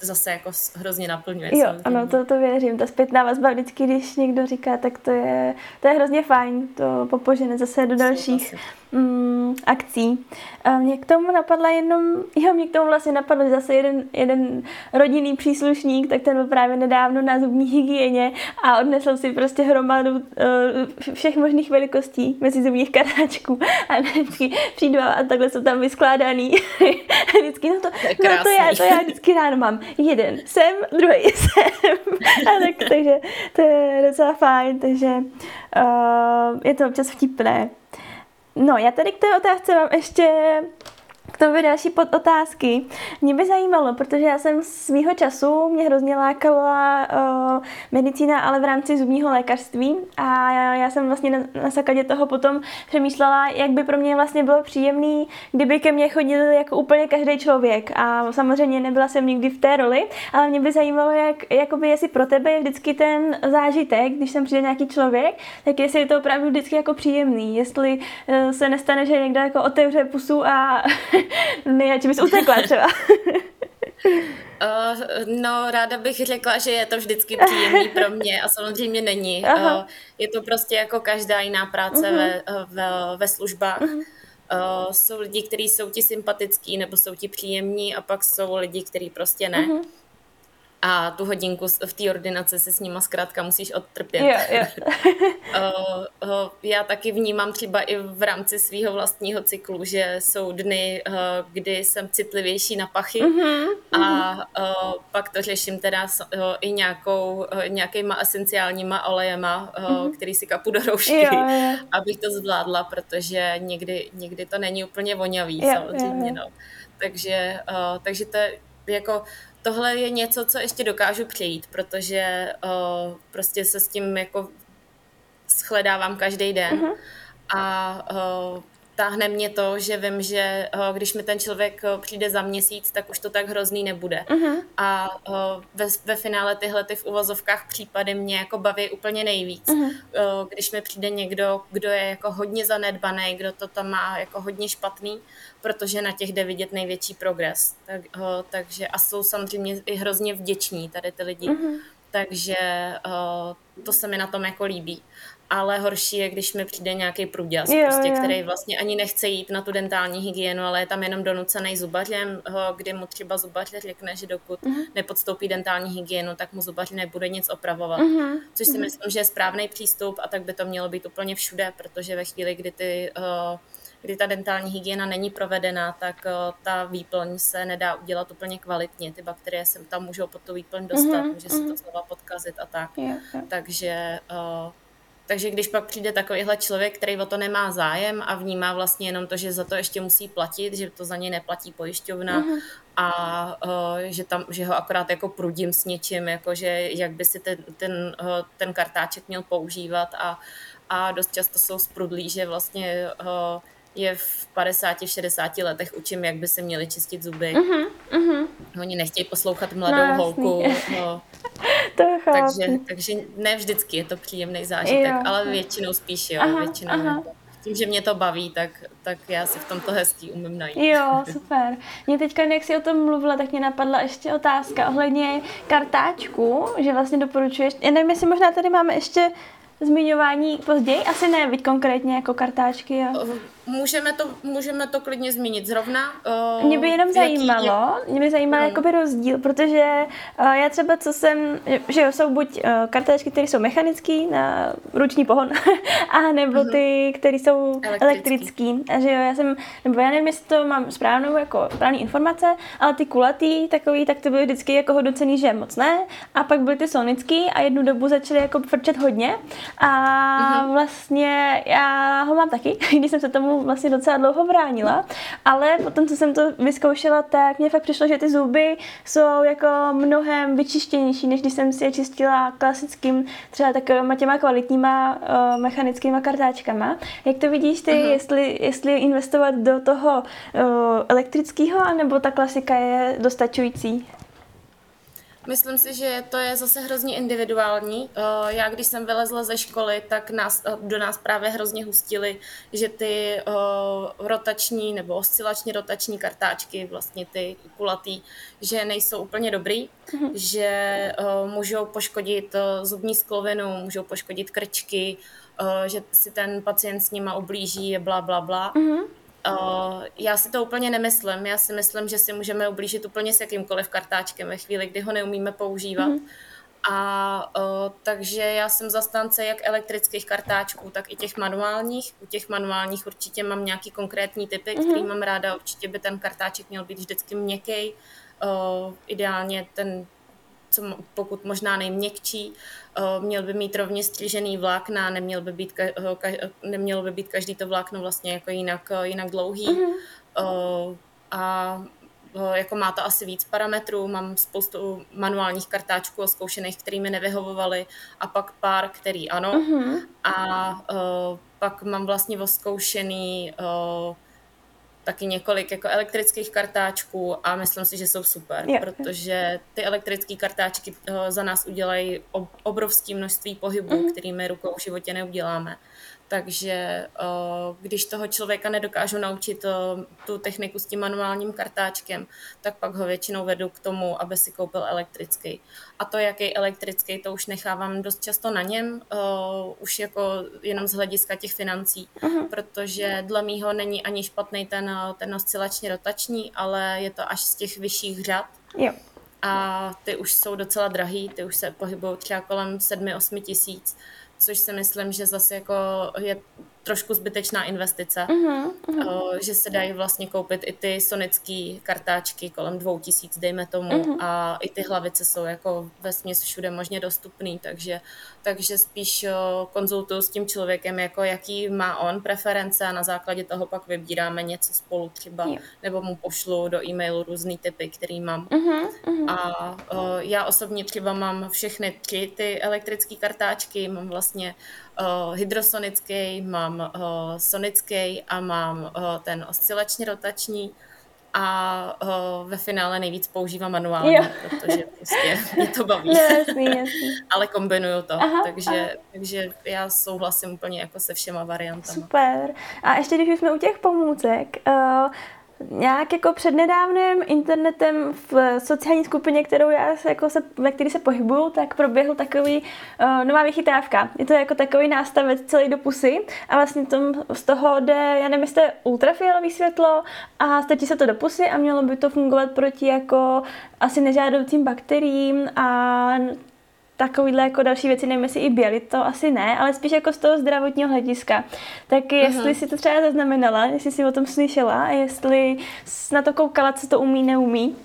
Speaker 2: zase jako hrozně naplňuje.
Speaker 1: Jo, ano, to, to věřím. Ta zpětná vazba vždycky, když někdo říká, tak to je, to je hrozně fajn, to popožene zase do dalších mm, akcí. A mě k tomu napadla jenom, jo, mě k tomu vlastně napadl zase jeden, jeden rodinný příslušník, tak ten byl právě nedávno na zubní hygieně a odnesl si prostě hromadu uh, všech možných velikostí mezi zubních kartáčků a vždycky přijdu a takhle jsou tam vyskládaný. vždycky, no to, no to já, to já vždycky ráno mám jeden sem, druhý sem. a tak, takže to je docela fajn, takže uh, je to občas vtipné. No, já tady k té otázce mám ještě k tomu další podotázky. Mě by zajímalo, protože já jsem svýho času, mě hrozně lákala uh, medicína, ale v rámci zubního lékařství. A já, já jsem vlastně na, na základě toho potom přemýšlela, jak by pro mě vlastně bylo příjemný, kdyby ke mně chodil jako úplně každý člověk. A samozřejmě nebyla jsem nikdy v té roli, ale mě by zajímalo, jak, jakoby jestli pro tebe je vždycky ten zážitek, když sem přijde nějaký člověk, tak jestli je to opravdu vždycky jako příjemný, jestli uh, se nestane, že někdo jako otevře pusu a ne, či bys utekla třeba.
Speaker 2: Uh, no, ráda bych řekla, že je to vždycky příjemný pro mě a samozřejmě není. Uh, je to prostě jako každá jiná práce uh-huh. ve, ve, ve službách. Uh-huh. Uh, jsou lidi, kteří jsou ti sympatický nebo jsou ti příjemní a pak jsou lidi, kteří prostě ne. Uh-huh a tu hodinku v té ordinaci si s nima zkrátka musíš odtrpět.
Speaker 1: Jo, jo.
Speaker 2: Já taky vnímám třeba i v rámci svého vlastního cyklu, že jsou dny, kdy jsem citlivější na pachy mm-hmm, a pak to řeším teda i nějakou, nějakýma esenciálníma olejema, mm-hmm. který si kapu do roušky, jo, jo. abych to zvládla, protože někdy, někdy to není úplně vonavý jo, samozřejmě. Jo, jo. No. Takže, takže to je jako tohle je něco, co ještě dokážu přejít, protože uh, prostě se s tím jako shledávám každý den. Uh-huh. A uh, táhne mě to, že vím, že uh, když mi ten člověk uh, přijde za měsíc, tak už to tak hrozný nebude. Uh-huh. A uh, ve, ve finále tyhle ty v uvozovkách případy mě jako baví úplně nejvíc. Uh-huh. Když mi přijde někdo, kdo je jako hodně zanedbaný, kdo to tam má jako hodně špatný, protože na těch jde vidět největší progres. Tak, takže a jsou samozřejmě i hrozně vděční tady ty lidi. Uh-huh. Takže to se mi na tom jako líbí ale horší je, když mi přijde nějaký průděz, jo, prostě, jo. který vlastně ani nechce jít na tu dentální hygienu, ale je tam jenom donucený zubařem, kdy mu třeba zubař řekne, že dokud uh-huh. nepodstoupí dentální hygienu, tak mu zubař nebude nic opravovat. Uh-huh. Což si uh-huh. myslím, že je správný přístup a tak by to mělo být úplně všude, protože ve chvíli, kdy ty uh, kdy ta dentální hygiena není provedena, tak uh, ta výplň se nedá udělat úplně kvalitně. Ty bakterie se tam můžou pod tu výplň dostat, uh-huh, může uh-huh. se to znova podkazit a tak. Yeah, yeah. Takže uh, takže když pak přijde takovýhle člověk, který o to nemá zájem a vnímá vlastně jenom to, že za to ještě musí platit, že to za něj neplatí pojišťovna uh-huh. a uh, že, tam, že ho akorát jako prudím s něčím, jako že jak by si ten, ten, uh, ten kartáček měl používat a, a dost často jsou sprudlí, že vlastně uh, je v 50, 60 letech učím, jak by se měli čistit zuby. Uh-huh, uh-huh. Oni nechtějí poslouchat mladou no, holku. No.
Speaker 1: to
Speaker 2: takže, takže ne vždycky je to příjemný zážitek, jo. ale většinou spíš jo. Aha, většinou aha. Tím, že mě to baví, tak, tak já si v tomto hezký umím najít.
Speaker 1: Jo, super. Mě teďka, jak jsi o tom mluvila, tak mě napadla ještě otázka ohledně kartáčku, že vlastně doporučuješ, já nevím, jestli možná tady máme ještě zmiňování později? Asi ne, byť konkrétně jako kartáčky. A...
Speaker 2: Můžeme to, můžeme to klidně zmínit zrovna.
Speaker 1: Uh, mě by jenom jaký, zajímalo, jak... mě by zajímal uh, jakoby rozdíl, protože uh, já třeba, co jsem, že jo, jsou buď uh, kartáčky, které jsou mechanické na ruční pohon, a nebo uh-huh. ty, které jsou elektrický. A že jo, já jsem, nebo já nevím, jestli to mám správnou, jako správný informace, ale ty kulatý takový, tak ty byly vždycky jako hodnocený, že moc ne. A pak byly ty sonický a jednu dobu začaly jako frčet hodně. A uh-huh. vlastně já ho mám taky, když jsem se tomu tomu vlastně docela dlouho bránila, ale potom, co jsem to vyzkoušela, tak mně fakt přišlo, že ty zuby jsou jako mnohem vyčištěnější, než když jsem si je čistila klasickým, třeba takovýma těma kvalitníma uh, mechanickýma kartáčkama. Jak to vidíš ty, uh-huh. jestli, jestli investovat do toho uh, elektrického, anebo ta klasika je dostačující?
Speaker 2: Myslím si, že to je zase hrozně individuální. Eh, já, když jsem vylezla ze školy, tak nás, eh, do nás právě hrozně hustili, že ty eh, rotační nebo oscilační rotační kartáčky, vlastně ty kulatý, že nejsou úplně dobrý, mm-hmm. že můžou poškodit zubní sklovinu, můžou poškodit krčky, že si ten pacient s nima ublíží, bla, bla, bla. Mm-hmm. Uh, já si to úplně nemyslím. Já si myslím, že si můžeme ublížit úplně s jakýmkoliv kartáčkem ve chvíli, kdy ho neumíme používat. Mm-hmm. A uh, takže já jsem zastánce jak elektrických kartáčků, tak i těch manuálních. U těch manuálních určitě mám nějaký konkrétní typy, mm-hmm. který mám ráda. Určitě by ten kartáček měl být vždycky měkký. Uh, ideálně ten co pokud možná nejměkčí. Eh, měl by mít rovně střížený vlákna, neměl by být, eh, nemělo by být každý to vlákno vlastně jako jinak, eh, jinak dlouhý. Mm-hmm. A jako má to asi víc parametrů, mám spoustu manuálních kartáčků zkoušených, který mi nevyhovovaly a pak pár, který ano. Mm-hmm. A pak mám vlastně oskoušený uh, taky několik jako elektrických kartáčků a myslím si, že jsou super, yeah. protože ty elektrické kartáčky eh, za nás udělají obrovské množství pohybů, mm-hmm. který my rukou v životě neuděláme. Takže eh, když toho člověka nedokážu naučit eh, tu techniku s tím manuálním kartáčkem, tak pak ho většinou vedu k tomu, aby si koupil elektrický. A to, jaký elektrický, to už nechávám dost často na něm, eh, už jako jenom z hlediska těch financí, uh-huh. protože dle mýho není ani špatný ten, ten oscilačně rotační, ale je to až z těch vyšších řad. Jo. A ty už jsou docela drahý, ty už se pohybují třeba kolem 7-8 tisíc což si myslím, že zase jako je trošku zbytečná investice, uh-huh, uh-huh. že se dají vlastně koupit i ty sonické kartáčky kolem dvou tisíc, dejme tomu, uh-huh. a i ty hlavice jsou jako ve směs všude možně dostupný, takže, takže spíš konzultuju s tím člověkem, jako jaký má on preference a na základě toho pak vybíráme něco spolu třeba, yeah. nebo mu pošlu do e-mailu různý typy, který mám. Uh-huh, uh-huh. A uh, já osobně třeba mám všechny tři ty elektrické kartáčky, mám vlastně uh, hydrosonický, mám uh, sonický a mám uh, ten oscilačně rotační a uh, ve finále nejvíc používám manuálně, jo. protože prostě mě to baví.
Speaker 1: No, jasný, jasný.
Speaker 2: Ale kombinuju to, aha, takže, aha. takže já souhlasím úplně jako se všema variantami.
Speaker 1: Super. A ještě když jsme u těch pomůcek, uh, nějak jako přednedávným internetem v sociální skupině, kterou já se, jako se, ve které se pohybuju, tak proběhl takový uh, nová vychytávka. Je to jako takový nástavec celý do pusy a vlastně tom, z toho jde, já nevím, jestli je ultrafialový světlo a stačí se to do pusy a mělo by to fungovat proti jako asi nežádoucím bakteriím a takovýhle jako další věci, nevím jestli i běly, to asi ne, ale spíš jako z toho zdravotního hlediska. Tak jestli uh-huh. si to třeba zaznamenala, jestli si o tom slyšela a jestli na to koukala, co to umí, neumí.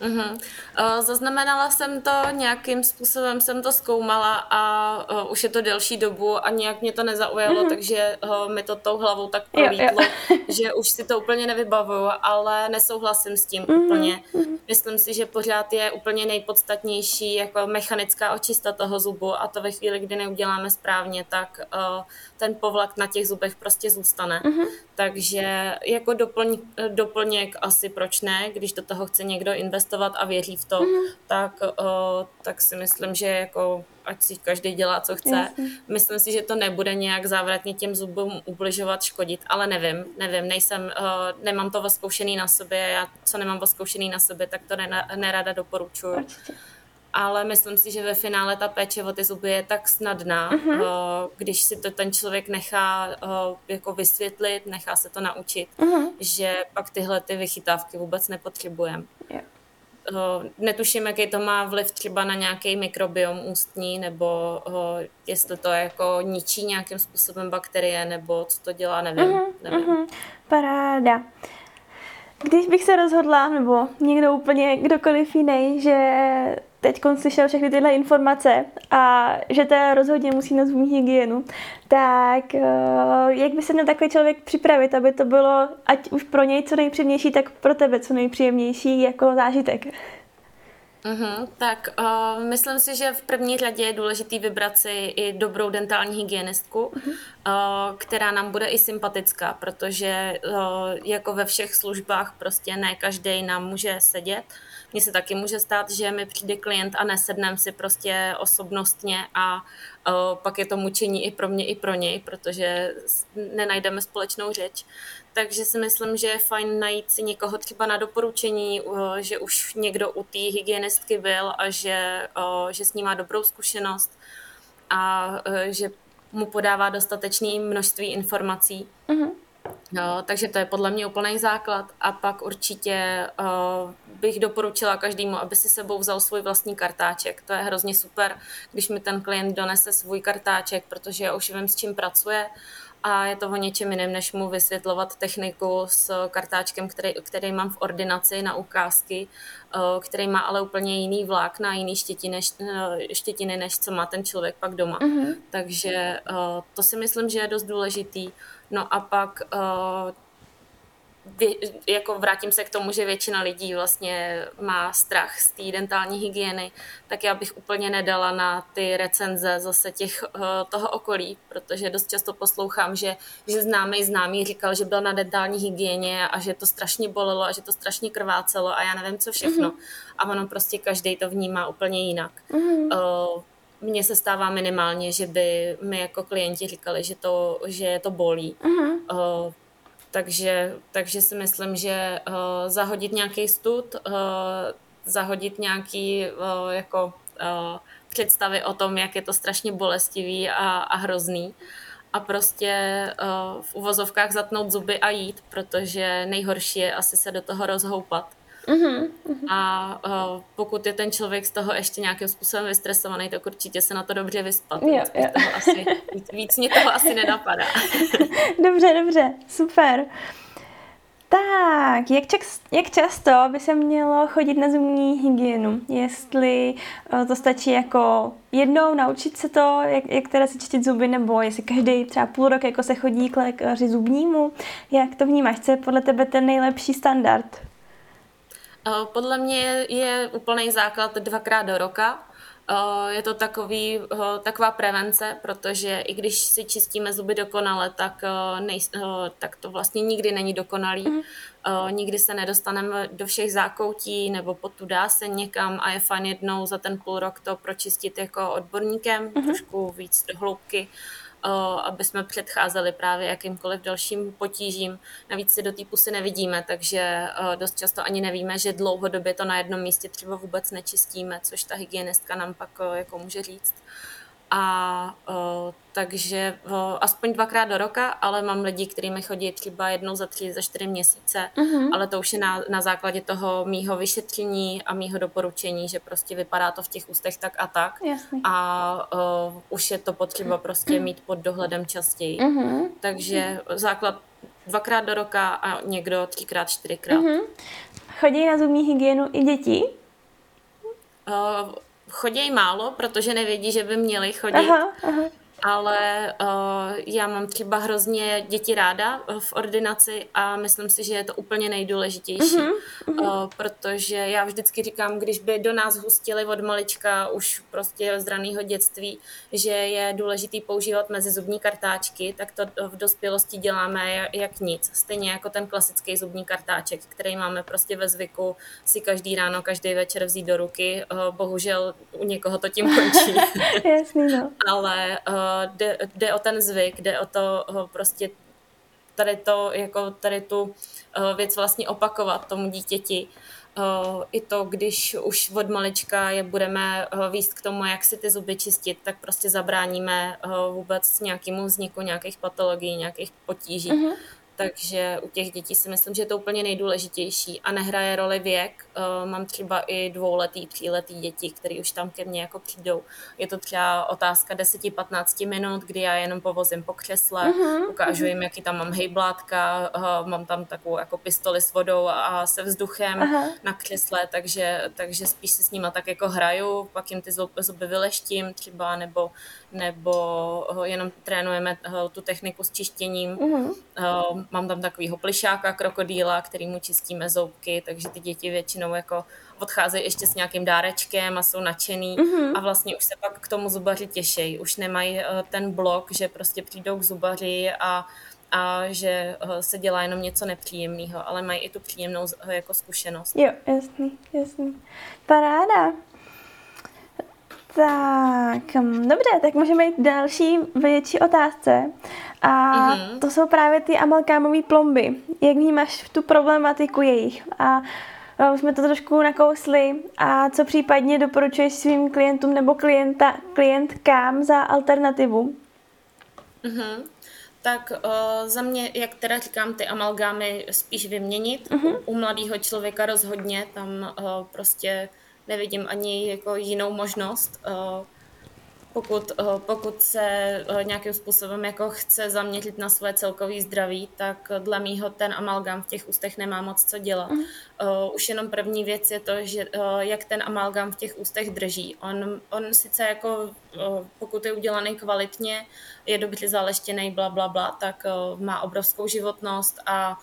Speaker 2: Uh-huh. Uh, zaznamenala jsem to, nějakým způsobem jsem to zkoumala a uh, už je to delší dobu a nějak mě to nezaujalo, uh-huh. takže uh, mi to tou hlavou tak prolítlo, jo, jo. že už si to úplně nevybavuju, ale nesouhlasím s tím uh-huh. úplně. Myslím si, že pořád je úplně nejpodstatnější jako mechanická očista toho zubu a to ve chvíli, kdy neuděláme správně, tak uh, ten povlak na těch zubech prostě zůstane. Uh-huh. Takže jako doplň, doplněk asi proč ne, když do toho chce někdo investovat a věří v to, mm-hmm. tak, uh, tak si myslím, že jako ať si každý dělá, co chce. Jasně. Myslím si, že to nebude nějak závratně těm zubům ubližovat, škodit, ale nevím, nevím, nejsem, uh, nemám to voskoušený na sobě, já co nemám voskoušený na sobě, tak to nerada doporučuji. Určitě ale myslím si, že ve finále ta péče o ty zuby je tak snadná, uh-huh. když si to ten člověk nechá jako vysvětlit, nechá se to naučit, uh-huh. že pak tyhle ty vychytávky vůbec nepotřebujeme. Yeah. Netuším, jaký to má vliv třeba na nějaký mikrobiom ústní, nebo jestli to jako ničí nějakým způsobem bakterie, nebo co to dělá, nevím. Uh-huh, nevím. Uh-huh.
Speaker 1: Paráda. Když bych se rozhodla, nebo někdo úplně kdokoliv jiný, že teď slyšel všechny tyhle informace a že to rozhodně musí na zubní hygienu, tak eh, jak by se měl takový člověk připravit, aby to bylo ať už pro něj co nejpříjemnější, tak pro tebe co nejpříjemnější jako zážitek?
Speaker 2: Uh-huh, tak uh, myslím si, že v první řadě je důležitý vybrat si i dobrou dentální hygienistku, uh, která nám bude i sympatická, protože uh, jako ve všech službách prostě ne každý nám může sedět. Mně se taky může stát, že mi přijde klient a nesednem si prostě osobnostně a uh, pak je to mučení i pro mě, i pro něj, protože nenajdeme společnou řeč takže si myslím, že je fajn najít si někoho třeba na doporučení, že už někdo u té hygienistky byl a že, že s ní má dobrou zkušenost a že mu podává dostatečné množství informací. Mm-hmm. No, takže to je podle mě úplný základ. A pak určitě uh, bych doporučila každému, aby si sebou vzal svůj vlastní kartáček. To je hrozně super, když mi ten klient donese svůj kartáček, protože já už vím, s čím pracuje a je to o něčem jiném, než mu vysvětlovat techniku s kartáčkem, který, který mám v ordinaci na ukázky, eh, který má ale úplně jiný vlák na jiný štětiny, než, eh, štětiny, než co má ten člověk pak doma. Mm-hmm. Takže to si myslím, že je dost důležitý. No a pak jako vrátím se k tomu, že většina lidí vlastně má strach z té dentální hygieny, tak já bych úplně nedala na ty recenze zase těch, eh, toho okolí, protože dost často poslouchám, že, že známý známý říkal, že byl na dentální hygieně a že to strašně bolelo a že to strašně krvácelo a já nevím co všechno. Mm-hmm. A ono prostě každý to vnímá úplně jinak. Mm-hmm. Mně se stává minimálně, že by mi jako klienti říkali, že to, že to bolí. Mm-hmm. Takže, takže si myslím, že uh, zahodit nějaký stud, uh, zahodit nějaký uh, jako uh, představy o tom, jak je to strašně bolestivý a, a hrozný a prostě uh, v uvozovkách zatnout zuby a jít, protože nejhorší je asi se do toho rozhoupat. Uh-huh, uh-huh. A uh, pokud je ten člověk z toho ještě nějakým způsobem vystresovaný, tak určitě se na to dobře vyspat. Jo, jo. Toho asi, víc, víc mě toho asi nenapadá.
Speaker 1: dobře, dobře, super. Tak, jak, čas, jak často by se mělo chodit na zubní hygienu? Jestli uh, to stačí jako jednou naučit se to, jak, jak teda si čistit zuby, nebo jestli každý třeba půl rok jako se chodí k lékaři zubnímu, jak to vnímáš? Co je podle tebe ten nejlepší standard?
Speaker 2: Eh, podle mě je úplný základ dvakrát do roka. Eh, je to takový, eh, taková prevence, protože i když si čistíme zuby dokonale, tak, nej, tak to vlastně nikdy není dokonalý. Mm. Nikdy se nedostaneme do všech zákoutí nebo potu dá se někam a je fajn jednou za ten půl rok to pročistit jako odborníkem, mm. trošku víc do hloubky aby jsme předcházeli právě jakýmkoliv dalším potížím. Navíc si do té pusy nevidíme, takže dost často ani nevíme, že dlouhodobě to na jednom místě třeba vůbec nečistíme, což ta hygienistka nám pak jako může říct a uh, takže uh, aspoň dvakrát do roka, ale mám lidi, kteří mi chodí třeba jednou za tři, za čtyři měsíce, uh-huh. ale to už je na, na základě toho mýho vyšetření a mýho doporučení, že prostě vypadá to v těch ústech tak a tak
Speaker 1: Jasný.
Speaker 2: a uh, už je to potřeba prostě mít pod dohledem častěji. Uh-huh. Takže základ dvakrát do roka a někdo třikrát, čtyřikrát. Uh-huh.
Speaker 1: Chodí na zubní hygienu i děti?
Speaker 2: Chodí málo, protože nevědí, že by měli chodit. Aha, aha ale uh, já mám třeba hrozně děti ráda eh, v ordinaci a myslím si, že je to úplně nejdůležitější, uh-huh. Uh, protože já vždycky říkám, když by do nás hustili od malička už prostě z raného dětství, že je důležitý používat mezi zubní kartáčky, tak to v dospělosti děláme jak nic. Stejně jako ten klasický zubní kartáček, který máme prostě ve zvyku si každý ráno, každý večer vzít do ruky. Uh, bohužel u někoho to tím končí.
Speaker 1: Jasný, no.
Speaker 2: Ale uh, jde, jde o ten zvyk, jde o to prostě tady to, jako tady tu eh, věc vlastně opakovat tomu dítěti. Eh, I to, když už od malička je budeme eh, výst k tomu, jak si ty zuby čistit, tak prostě zabráníme vůbec nějakému vzniku nějakých patologií, nějakých potíží. Mm-hmm. Takže u těch dětí si myslím, že je to úplně nejdůležitější a nehraje roli věk. Uh, mám třeba i dvouletý, tříletý děti, které už tam ke mně jako přijdou. Je to třeba otázka 10-15 minut, kdy já jenom povozím po křesle, uh-huh, ukážu uh-huh. jim, jaký tam mám hejblátka, uh, mám tam takovou jako pistoli s vodou a se vzduchem uh-huh. na křesle, takže, takže spíš si s nima tak jako hraju, pak jim ty zuby vyleštím třeba, nebo, nebo jenom trénujeme tu techniku s čištěním. Uh-huh. Mám tam takovýho plišáka, krokodýla, kterýmu čistíme zoubky, takže ty děti většinou jako odcházejí ještě s nějakým dárečkem a jsou nadšený uh-huh. a vlastně už se pak k tomu zubaři těšejí. Už nemají ten blok, že prostě přijdou k zubaři a a že se dělá jenom něco nepříjemného, ale mají i tu příjemnou jako zkušenost.
Speaker 1: Jo, jasný, jasný. Paráda. Tak, dobře, tak můžeme jít další větší otázce. A mm-hmm. to jsou právě ty amalgámové plomby. Jak vnímáš tu problematiku jejich? A už jsme to trošku nakousli. A co případně doporučuješ svým klientům nebo klienta, klientkám za alternativu?
Speaker 2: Mm-hmm. Tak uh, za mě, jak teda říkám, ty amalgámy spíš vyměnit. Uh-huh. U, u mladého člověka rozhodně, tam uh, prostě nevidím ani jako jinou možnost. Uh, pokud, uh, pokud se uh, nějakým způsobem jako chce zaměřit na své celkové zdraví, tak dle mýho ten amalgam v těch ústech nemá moc co dělat. Uh, už jenom první věc je to, že jak ten amalgam v těch ústech drží. On, on sice jako, pokud je udělaný kvalitně, je dobře zaleštěný, bla, bla, bla, tak má obrovskou životnost a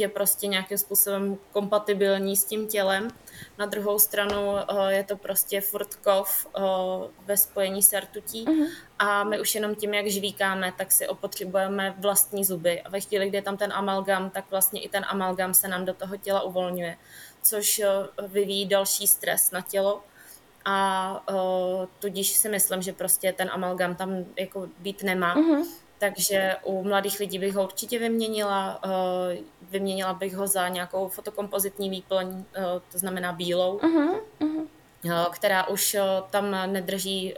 Speaker 2: je prostě nějakým způsobem kompatibilní s tím tělem. Na druhou stranu eh, je to prostě furt kov eh, ve spojení s rtutí uh-huh. a my už jenom tím, jak žvíkáme, tak si opotřebujeme vlastní zuby. A ve chvíli, kdy je tam ten amalgam, tak vlastně i ten amalgam se nám do toho těla uvolňuje, což eh, vyvíjí další stres na tělo a uh, tudíž si myslím, že prostě ten amalgam tam jako být nemá. Uh-huh. Takže u mladých lidí bych ho určitě vyměnila. Eh, vyměnila bych ho za nějakou fotokompozitní výplň, eh, to znamená bílou, uh-huh, uh-huh. která už tam nedrží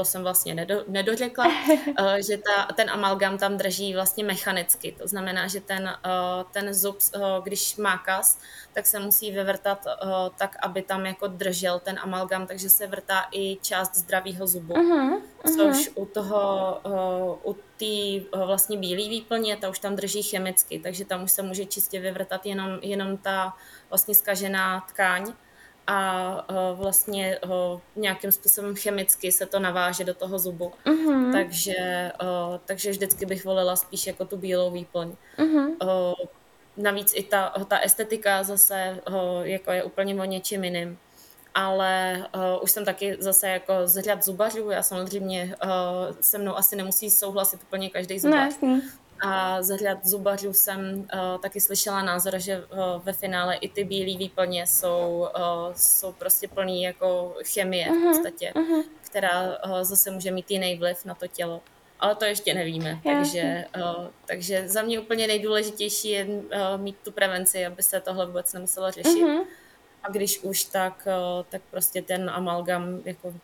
Speaker 2: to jsem vlastně nedo, nedořekla, že ta, ten amalgam tam drží vlastně mechanicky. To znamená, že ten, ten zub, když má kas, tak se musí vyvrtat tak, aby tam jako držel ten amalgam, takže se vrtá i část zdravého zubu. Uh-huh, uh-huh. Což u toho, u té vlastně bílé výplně, ta už tam drží chemicky, takže tam už se může čistě vyvrtat jenom, jenom ta vlastně skažená tkáň a vlastně nějakým způsobem chemicky se to naváže do toho zubu. Uh-huh. Takže, takže vždycky bych volila spíš jako tu bílou výplň. Uh-huh. Navíc i ta, ta estetika zase jako je úplně o něčím jiným. Ale uh, už jsem taky zase jako z řad zubařů, já samozřejmě uh, se mnou asi nemusí souhlasit úplně každý zubař. No, a z řad zubařů jsem uh, taky slyšela názor, že uh, ve finále i ty bílé výplně jsou, uh, jsou prostě plný jako chemie uh-huh, v mhm, podstatě, uh-huh. která uh, zase může mít jiný vliv na to tělo. Ale to ještě nevíme, takže, uh, takže za mě úplně nejdůležitější je uh, mít tu prevenci, aby se tohle vůbec nemuselo řešit. Uh-huh. A když už, tak, uh, tak prostě ten amalgam jako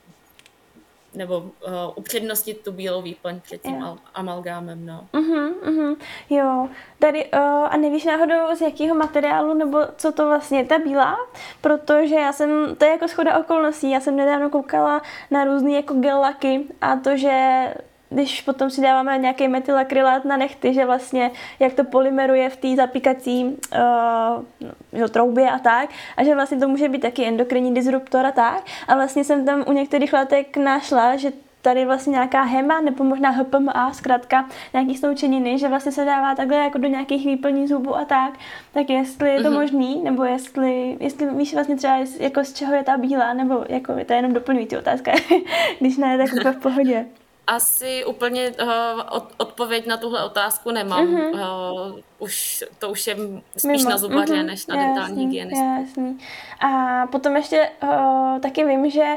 Speaker 2: nebo uh, upřednostit tu bílou výplň před tím al- amalgámem, no.
Speaker 1: Uh-huh, uh-huh. Jo, tady, uh, a nevíš náhodou z jakého materiálu, nebo co to vlastně je ta bílá? Protože já jsem, to je jako schoda okolností, já jsem nedávno koukala na různé jako gel laky a to, že když potom si dáváme nějaký metylakrylát na nechty, že vlastně jak to polymeruje v té zapíkací uh, že, troubě a tak, a že vlastně to může být taky endokrinní disruptor a tak. A vlastně jsem tam u některých látek našla, že tady vlastně nějaká HEMA nebo možná HPMA, zkrátka nějaký sloučeniny, že vlastně se dává takhle jako do nějakých výplní zubů a tak, tak jestli je to mm-hmm. možný, nebo jestli, jestli víš vlastně třeba jako z čeho je ta bílá, nebo jako je to jenom doplňující otázka, když ne, tak úplně v pohodě.
Speaker 2: Asi úplně uh, od, odpověď na tuhle otázku nemám. Mm-hmm. Uh, už, to už je spíš Mimo. na zubaře, mm-hmm. než na dentální hygienistu.
Speaker 1: Jasný. A potom ještě uh, taky vím, že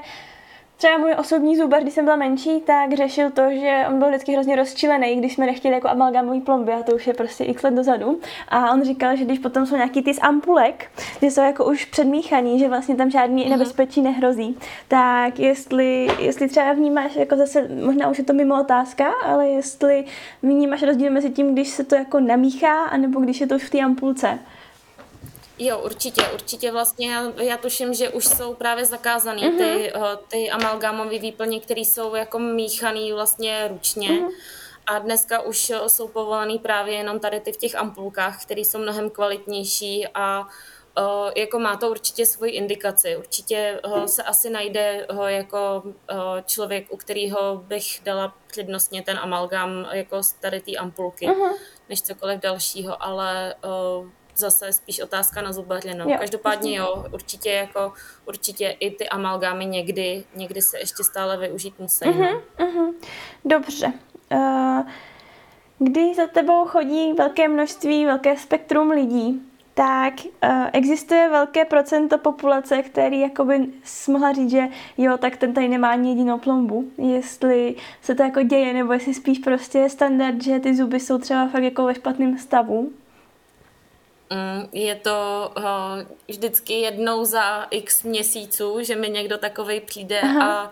Speaker 1: třeba můj osobní zubař, když jsem byla menší, tak řešil to, že on byl vždycky hrozně rozčilený, když jsme nechtěli jako amalgamový plomby, a to už je prostě x let dozadu. A on říkal, že když potom jsou nějaký ty z ampulek, že jsou jako už předmíchaný, že vlastně tam žádný mm-hmm. nebezpečí nehrozí, tak jestli, jestli třeba vnímáš, jako zase, možná už je to mimo otázka, ale jestli vnímáš rozdíl mezi tím, když se to jako namíchá, anebo když je to už v té ampulce.
Speaker 2: Jo, určitě, určitě vlastně já, já tuším, že už jsou právě zakázaný mm-hmm. ty, uh, ty amalgámové výplně, které jsou jako míchaný vlastně ručně. Mm-hmm. A dneska už eh, jsou povolený právě jenom tady ty v těch ampulkách, které jsou mnohem kvalitnější a uh, jako má to určitě svoji indikaci. Určitě uh, se asi najde uh, jako člověk, u kterého bych dala přednostně ten amalgám jako z tady té ampulky, uh-huh. než cokoliv dalšího, ale zase spíš otázka na zubaře. No. Každopádně jo, určitě jako určitě i ty amalgámy někdy, někdy se ještě stále využít musí. Uh-huh,
Speaker 1: uh-huh. Dobře. Uh, když za tebou chodí velké množství, velké spektrum lidí, tak uh, existuje velké procento populace, který jakoby mohla říct, že jo, tak ten tady nemá ani jedinou plombu. Jestli se to jako děje, nebo jestli spíš prostě je standard, že ty zuby jsou třeba fakt jako ve špatném stavu.
Speaker 2: Mm, je to uh, vždycky jednou za x měsíců, že mi někdo takovej přijde Aha. a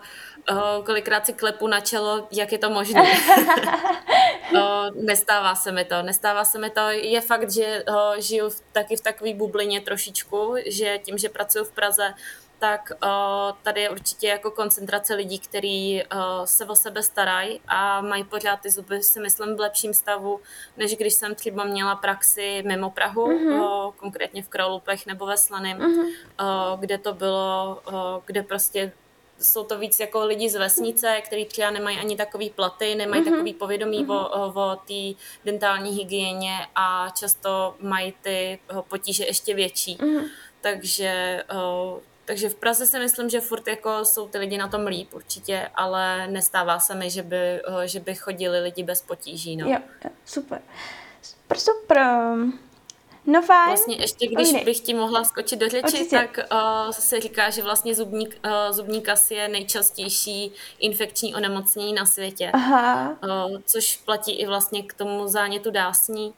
Speaker 2: uh, kolikrát si klepu na čelo, jak je to možné. uh, nestává se mi to, nestává se mi to. Je fakt, že žiju taky v takové bublině trošičku, že tím, že pracuji v Praze, tak uh, tady je určitě jako koncentrace lidí, kteří uh, se o sebe starají a mají pořád ty zuby, si myslím, v lepším stavu, než když jsem třeba měla praxi mimo Prahu, mm-hmm. konkrétně v Kralupech nebo ve Slaném, mm-hmm. kde to bylo, kde prostě jsou to víc jako lidi z vesnice, kteří třeba nemají ani takový platy, nemají mm-hmm. takový povědomí mm-hmm. o, o té dentální hygieně a často mají ty potíže ještě větší. Mm-hmm. Takže takže v Praze si myslím, že furt jako jsou ty lidi na tom líp určitě, ale nestává se mi, že by, eh, že by chodili lidi bez potíží. No.
Speaker 1: Jo, super. Super, super. No fajn.
Speaker 2: Vlastně ještě, když Ojde. bych ti mohla skočit do řeči, Určitě. tak uh, se říká, že vlastně zubní, uh, zubní kas je nejčastější infekční onemocnění na světě. Aha. Uh, což platí i vlastně k tomu zánětu dásní.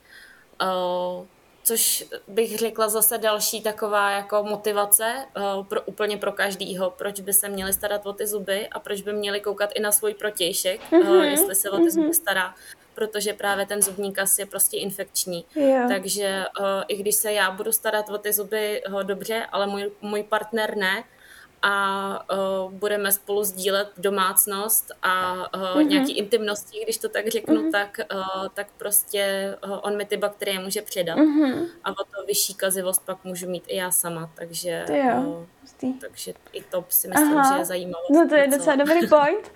Speaker 2: Uh, což bych řekla zase další taková jako motivace uh, pro, úplně pro každýho, proč by se měli starat o ty zuby a proč by měli koukat i na svůj protějšek, mm-hmm. jestli se o ty mm-hmm. zuby stará, protože právě ten zubní kas je prostě infekční. Yeah. Takže uh, i když se já budu starat o ty zuby uh, dobře, ale můj, můj partner ne, a uh, budeme spolu sdílet domácnost a uh, mm-hmm. nějaký intimnosti, když to tak řeknu, mm-hmm. tak, uh, tak prostě uh, on mi ty bakterie může předat. Mm-hmm. A o to vyšší kazivost pak můžu mít i já sama, takže... Uh, takže i to si myslím, Aha. že je zajímavé.
Speaker 1: No to je docela dobrý point.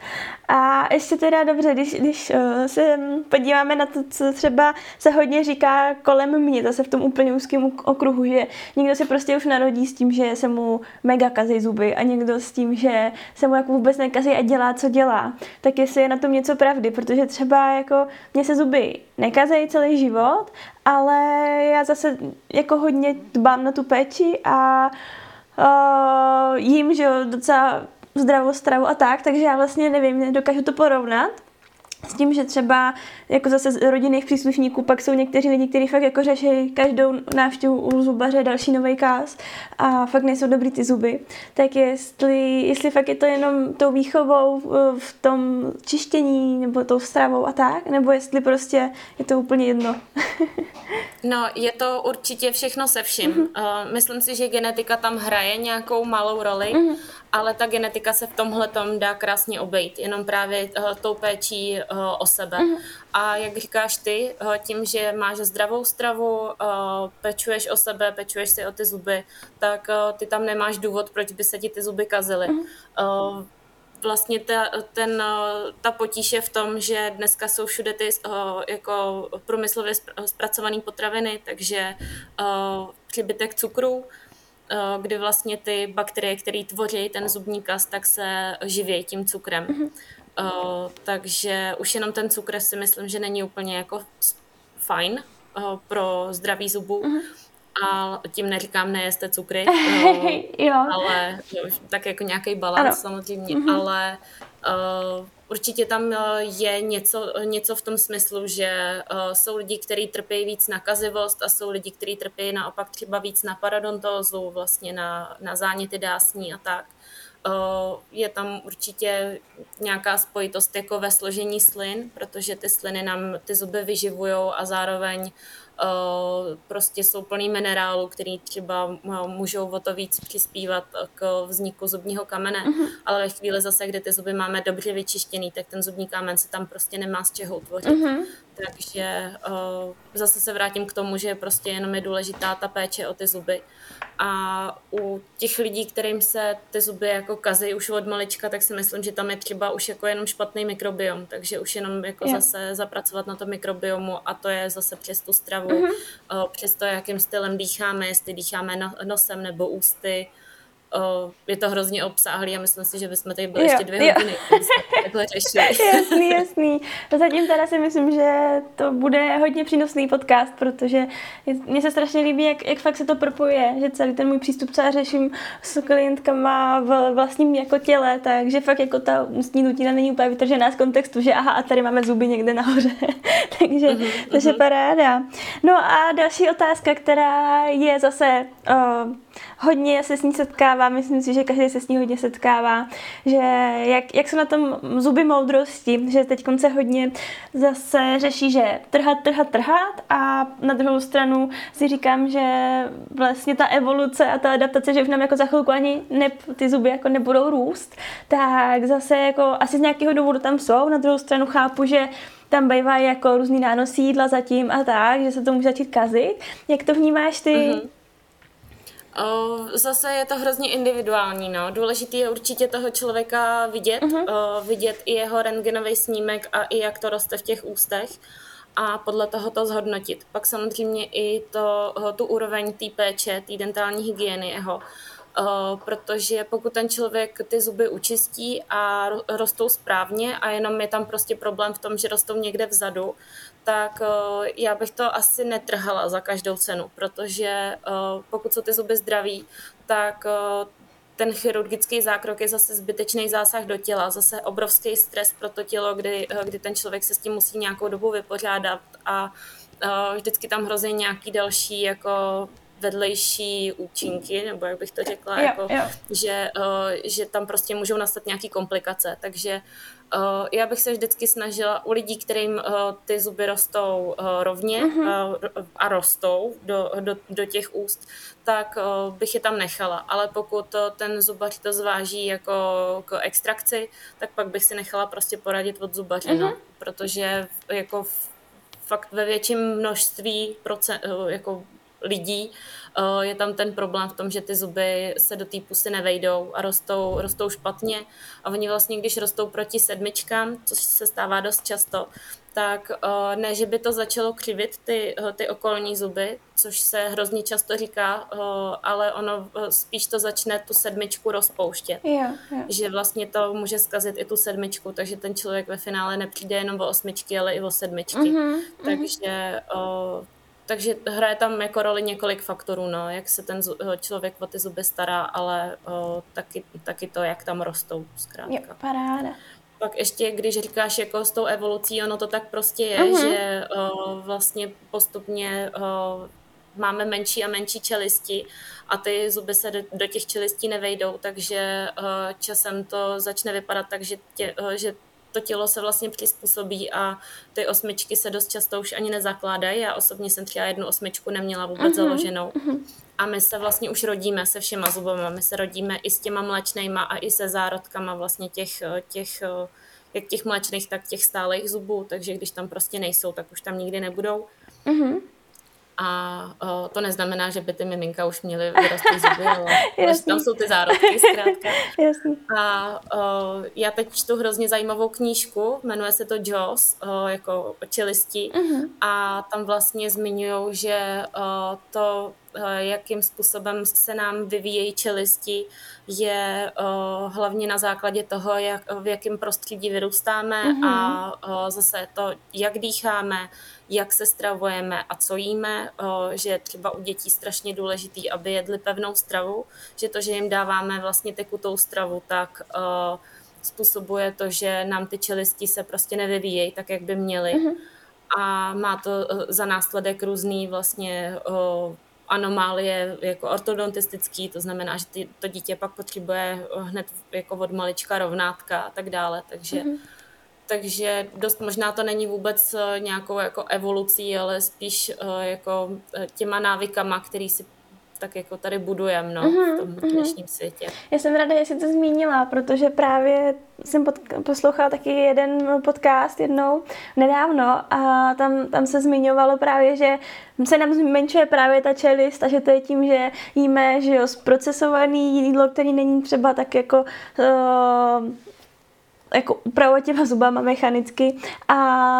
Speaker 1: A ještě teda dobře, když, když uh, se podíváme na to, co třeba se hodně říká kolem mě, zase v tom úplně úzkém okruhu, že někdo se prostě už narodí s tím, že se mu mega kazí zuby a někdo s tím, že se mu jako vůbec nekazí a dělá, co dělá. Tak jestli je na tom něco pravdy, protože třeba jako mě se zuby nekazejí celý život, ale já zase jako hodně dbám na tu péči a uh, jím, že jo, docela zdravou stravu a tak, takže já vlastně nevím, nedokážu to porovnat. S tím, že třeba jako zase z rodinných příslušníků pak jsou někteří lidi, kteří fakt jako řeší každou návštěvu u zubaře další nový kás a fakt nejsou dobrý ty zuby. Tak jestli, jestli fakt je to jenom tou výchovou v tom čištění nebo tou stravou a tak, nebo jestli prostě je to úplně jedno.
Speaker 2: no, je to určitě všechno se vším. Mm-hmm. Uh, myslím si, že genetika tam hraje nějakou malou roli, mm-hmm. Ale ta genetika se v tomhle tom dá krásně obejít, jenom právě uh, tou péčí uh, o sebe. Mm-hmm. A jak říkáš ty, uh, tím, že máš zdravou stravu, pečuješ o sebe, pečuješ si o ty zuby, tak ty tam nemáš důvod, proč by se ti ty zuby kazily. Uh, vlastně ta, ten, ta potíž je v tom, že dneska jsou všude ty jako průmyslově zpracované potraviny, takže přibytek cukru, kdy vlastně ty bakterie, které tvoří ten zubní kas, tak se živí tím cukrem. Mm-hmm. Uh, takže už jenom ten cukr si myslím, že není úplně jako fajn uh, pro zdraví zubu. Mm-hmm. A tím neříkám, nejeste cukry,
Speaker 1: jo.
Speaker 2: ale tak jako nějaký balans samozřejmě, mm-hmm. ale určitě tam je něco, něco v tom smyslu, že uh, jsou lidi, kteří trpí víc na kazivost a jsou lidi, kteří trpí naopak třeba víc na parodontózu, vlastně na, na záněty dásní a tak. Uh, je tam určitě nějaká spojitost jako ve složení slin, protože ty sliny nám ty zuby vyživují a zároveň Eh, prostě jsou plný minerálu, který třeba eh, můžou o to víc přispívat k vzniku zubního kamene, uh-huh. ale ve chvíli zase, kdy ty zuby máme dobře vyčištěný, tak ten zubní kámen se tam prostě nemá z čeho utvořit. Uh-huh. Takže uh, zase se vrátím k tomu, že prostě jenom je důležitá ta péče o ty zuby. A u těch lidí, kterým se ty zuby jako kazí už od malička, tak si myslím, že tam je třeba už jako jenom špatný mikrobiom, takže už jenom jako yeah. zase zapracovat na to mikrobiomu a to je zase přes tu stravu, uh-huh. uh, přes to, jakým stylem dýcháme, jestli dýcháme no, nosem nebo ústy, uh, je to hrozně obsáhlý a myslím si, že bychom tady byli jo, ještě dvě jo. hodiny, takhle řešili.
Speaker 1: jasný, jasný. Zatím teda si myslím, že to bude hodně přínosný podcast, protože mně se strašně líbí, jak, jak fakt se to propojuje, že celý ten můj přístup, co já řeším s klientkama v vlastním jako těle, takže fakt jako ta ústní dutina není úplně vytržená z kontextu, že aha, a tady máme zuby někde nahoře. takže to je mm-hmm. paráda. No a další otázka, která je zase uh, hodně se s ní setkává, myslím si, že každý se s ní hodně setkává, že jak, jak jsou na tom zuby moudrosti, že teď se hodně zase řeší, že trhat, trhat, trhat a na druhou stranu si říkám, že vlastně ta evoluce a ta adaptace, že už nám jako za chvilku ani ne, ty zuby jako nebudou růst, tak zase jako asi z nějakého důvodu tam jsou, na druhou stranu chápu, že tam bývají jako různý nánosy jídla zatím a tak, že se to může začít kazit. Jak to vnímáš ty? Mm-hmm.
Speaker 2: Zase je to hrozně individuální. No. Důležité je určitě toho člověka vidět, uh-huh. vidět i jeho rentgenový snímek a i jak to roste v těch ústech a podle toho to zhodnotit. Pak samozřejmě i to, tu úroveň té péče, té dentální hygieny jeho, Uh, protože pokud ten člověk ty zuby učistí a rostou správně a jenom je tam prostě problém v tom, že rostou někde vzadu, tak uh, já bych to asi netrhala za každou cenu, protože uh, pokud jsou ty zuby zdraví, tak ten chirurgický zákrok je zase zbytečný zásah do těla, zase obrovský stres pro to tělo, kdy, kdy ten člověk se s tím musí nějakou dobu vypořádat a vždycky tam hrozí nějaký další jako vedlejší účinky, nebo jak bych to řekla, jo, jako, jo. Že, že tam prostě můžou nastat nějaké komplikace. Takže uh, já bych se vždycky snažila u lidí, kterým uh, ty zuby rostou uh, rovně uh, a rostou do, do, do těch úst, tak bych je tam nechala. Ale pokud ten zubař to zváží jako k extrakci, tak pak bych si nechala prostě poradit od zubaře, uh-huh. no, mhm. protože jako fakt ve větším množství procent, jako lidí, eh, je tam ten problém v tom, že ty zuby se do té pusy nevejdou a rostou, rostou špatně a oni vlastně, když rostou proti sedmičkám, což se stává dost často, tak eh, ne, že by to začalo křivit ty, eh, ty okolní zuby, což se hrozně často říká, ale ono spíš to začne tu sedmičku rozpouštět.
Speaker 1: Yeah, yeah.
Speaker 2: Že vlastně to může zkazit i tu sedmičku, takže ten člověk ve finále nepřijde jenom o osmičky, ale i o sedmičky. Mm-hmm, takže takže hraje tam jako roli několik faktorů, no, jak se ten člověk o ty zuby stará, ale o, taky, taky to, jak tam rostou, zkrátka.
Speaker 1: Jo, paráda.
Speaker 2: Pak ještě, když říkáš jako s tou evolucí, ono to tak prostě je, uh-huh. že o, vlastně postupně o, máme menší a menší čelisti a ty zuby se do, do těch čelistí nevejdou, takže o, časem to začne vypadat tak, že, tě, o, že to tělo se vlastně přizpůsobí a ty osmičky se dost často už ani nezakládají. Já osobně jsem třeba jednu osmičku neměla vůbec uh-huh. založenou. Uh-huh. A my se vlastně už rodíme se všema zubama. My se rodíme i s těma mlečnejma a i se zárodkama vlastně těch, těch jak těch mlečných, tak těch stálých zubů, takže když tam prostě nejsou, tak už tam nikdy nebudou. Uh-huh. A uh, to neznamená, že by ty miminka už měly vyrostlý zuby, ale tam jsou ty zárodky zkrátka.
Speaker 1: Jasný.
Speaker 2: A uh, já teď čtu hrozně zajímavou knížku, jmenuje se to Jaws, uh, jako čelisti. Uh-huh. A tam vlastně zmiňují, že uh, to jakým způsobem se nám vyvíjejí čelisti, je hlavně na základě toho, jak, v jakém prostředí vyrůstáme mm-hmm. a zase to, jak dýcháme, jak se stravujeme a co jíme, že je třeba u dětí strašně důležitý, aby jedli pevnou stravu, že to, že jim dáváme vlastně tekutou stravu, tak způsobuje to, že nám ty čelisti se prostě nevyvíjejí tak, jak by měly. Mm-hmm. A má to eh, za následek různý vlastně o, anomálie jako ortodontistický, to znamená, že ty, to dítě pak potřebuje hned jako od malička rovnátka a tak dále, takže mm-hmm. takže dost možná to není vůbec eh, nějakou jako evolucí, ale spíš eh, jako těma návykama, který si tak jako tady budujeme no, mm-hmm, v tom mhm. dnešním světě.
Speaker 1: Já jsem ráda, že jsi to zmínila, protože právě jsem pod, poslouchala taky jeden podcast jednou nedávno a tam, tam se zmiňovalo právě, že se nám zmenšuje právě ta čelist a že to je tím, že jíme že jo, zprocesovaný jídlo, který není třeba tak jako uh, jako upravovat těma zubama mechanicky a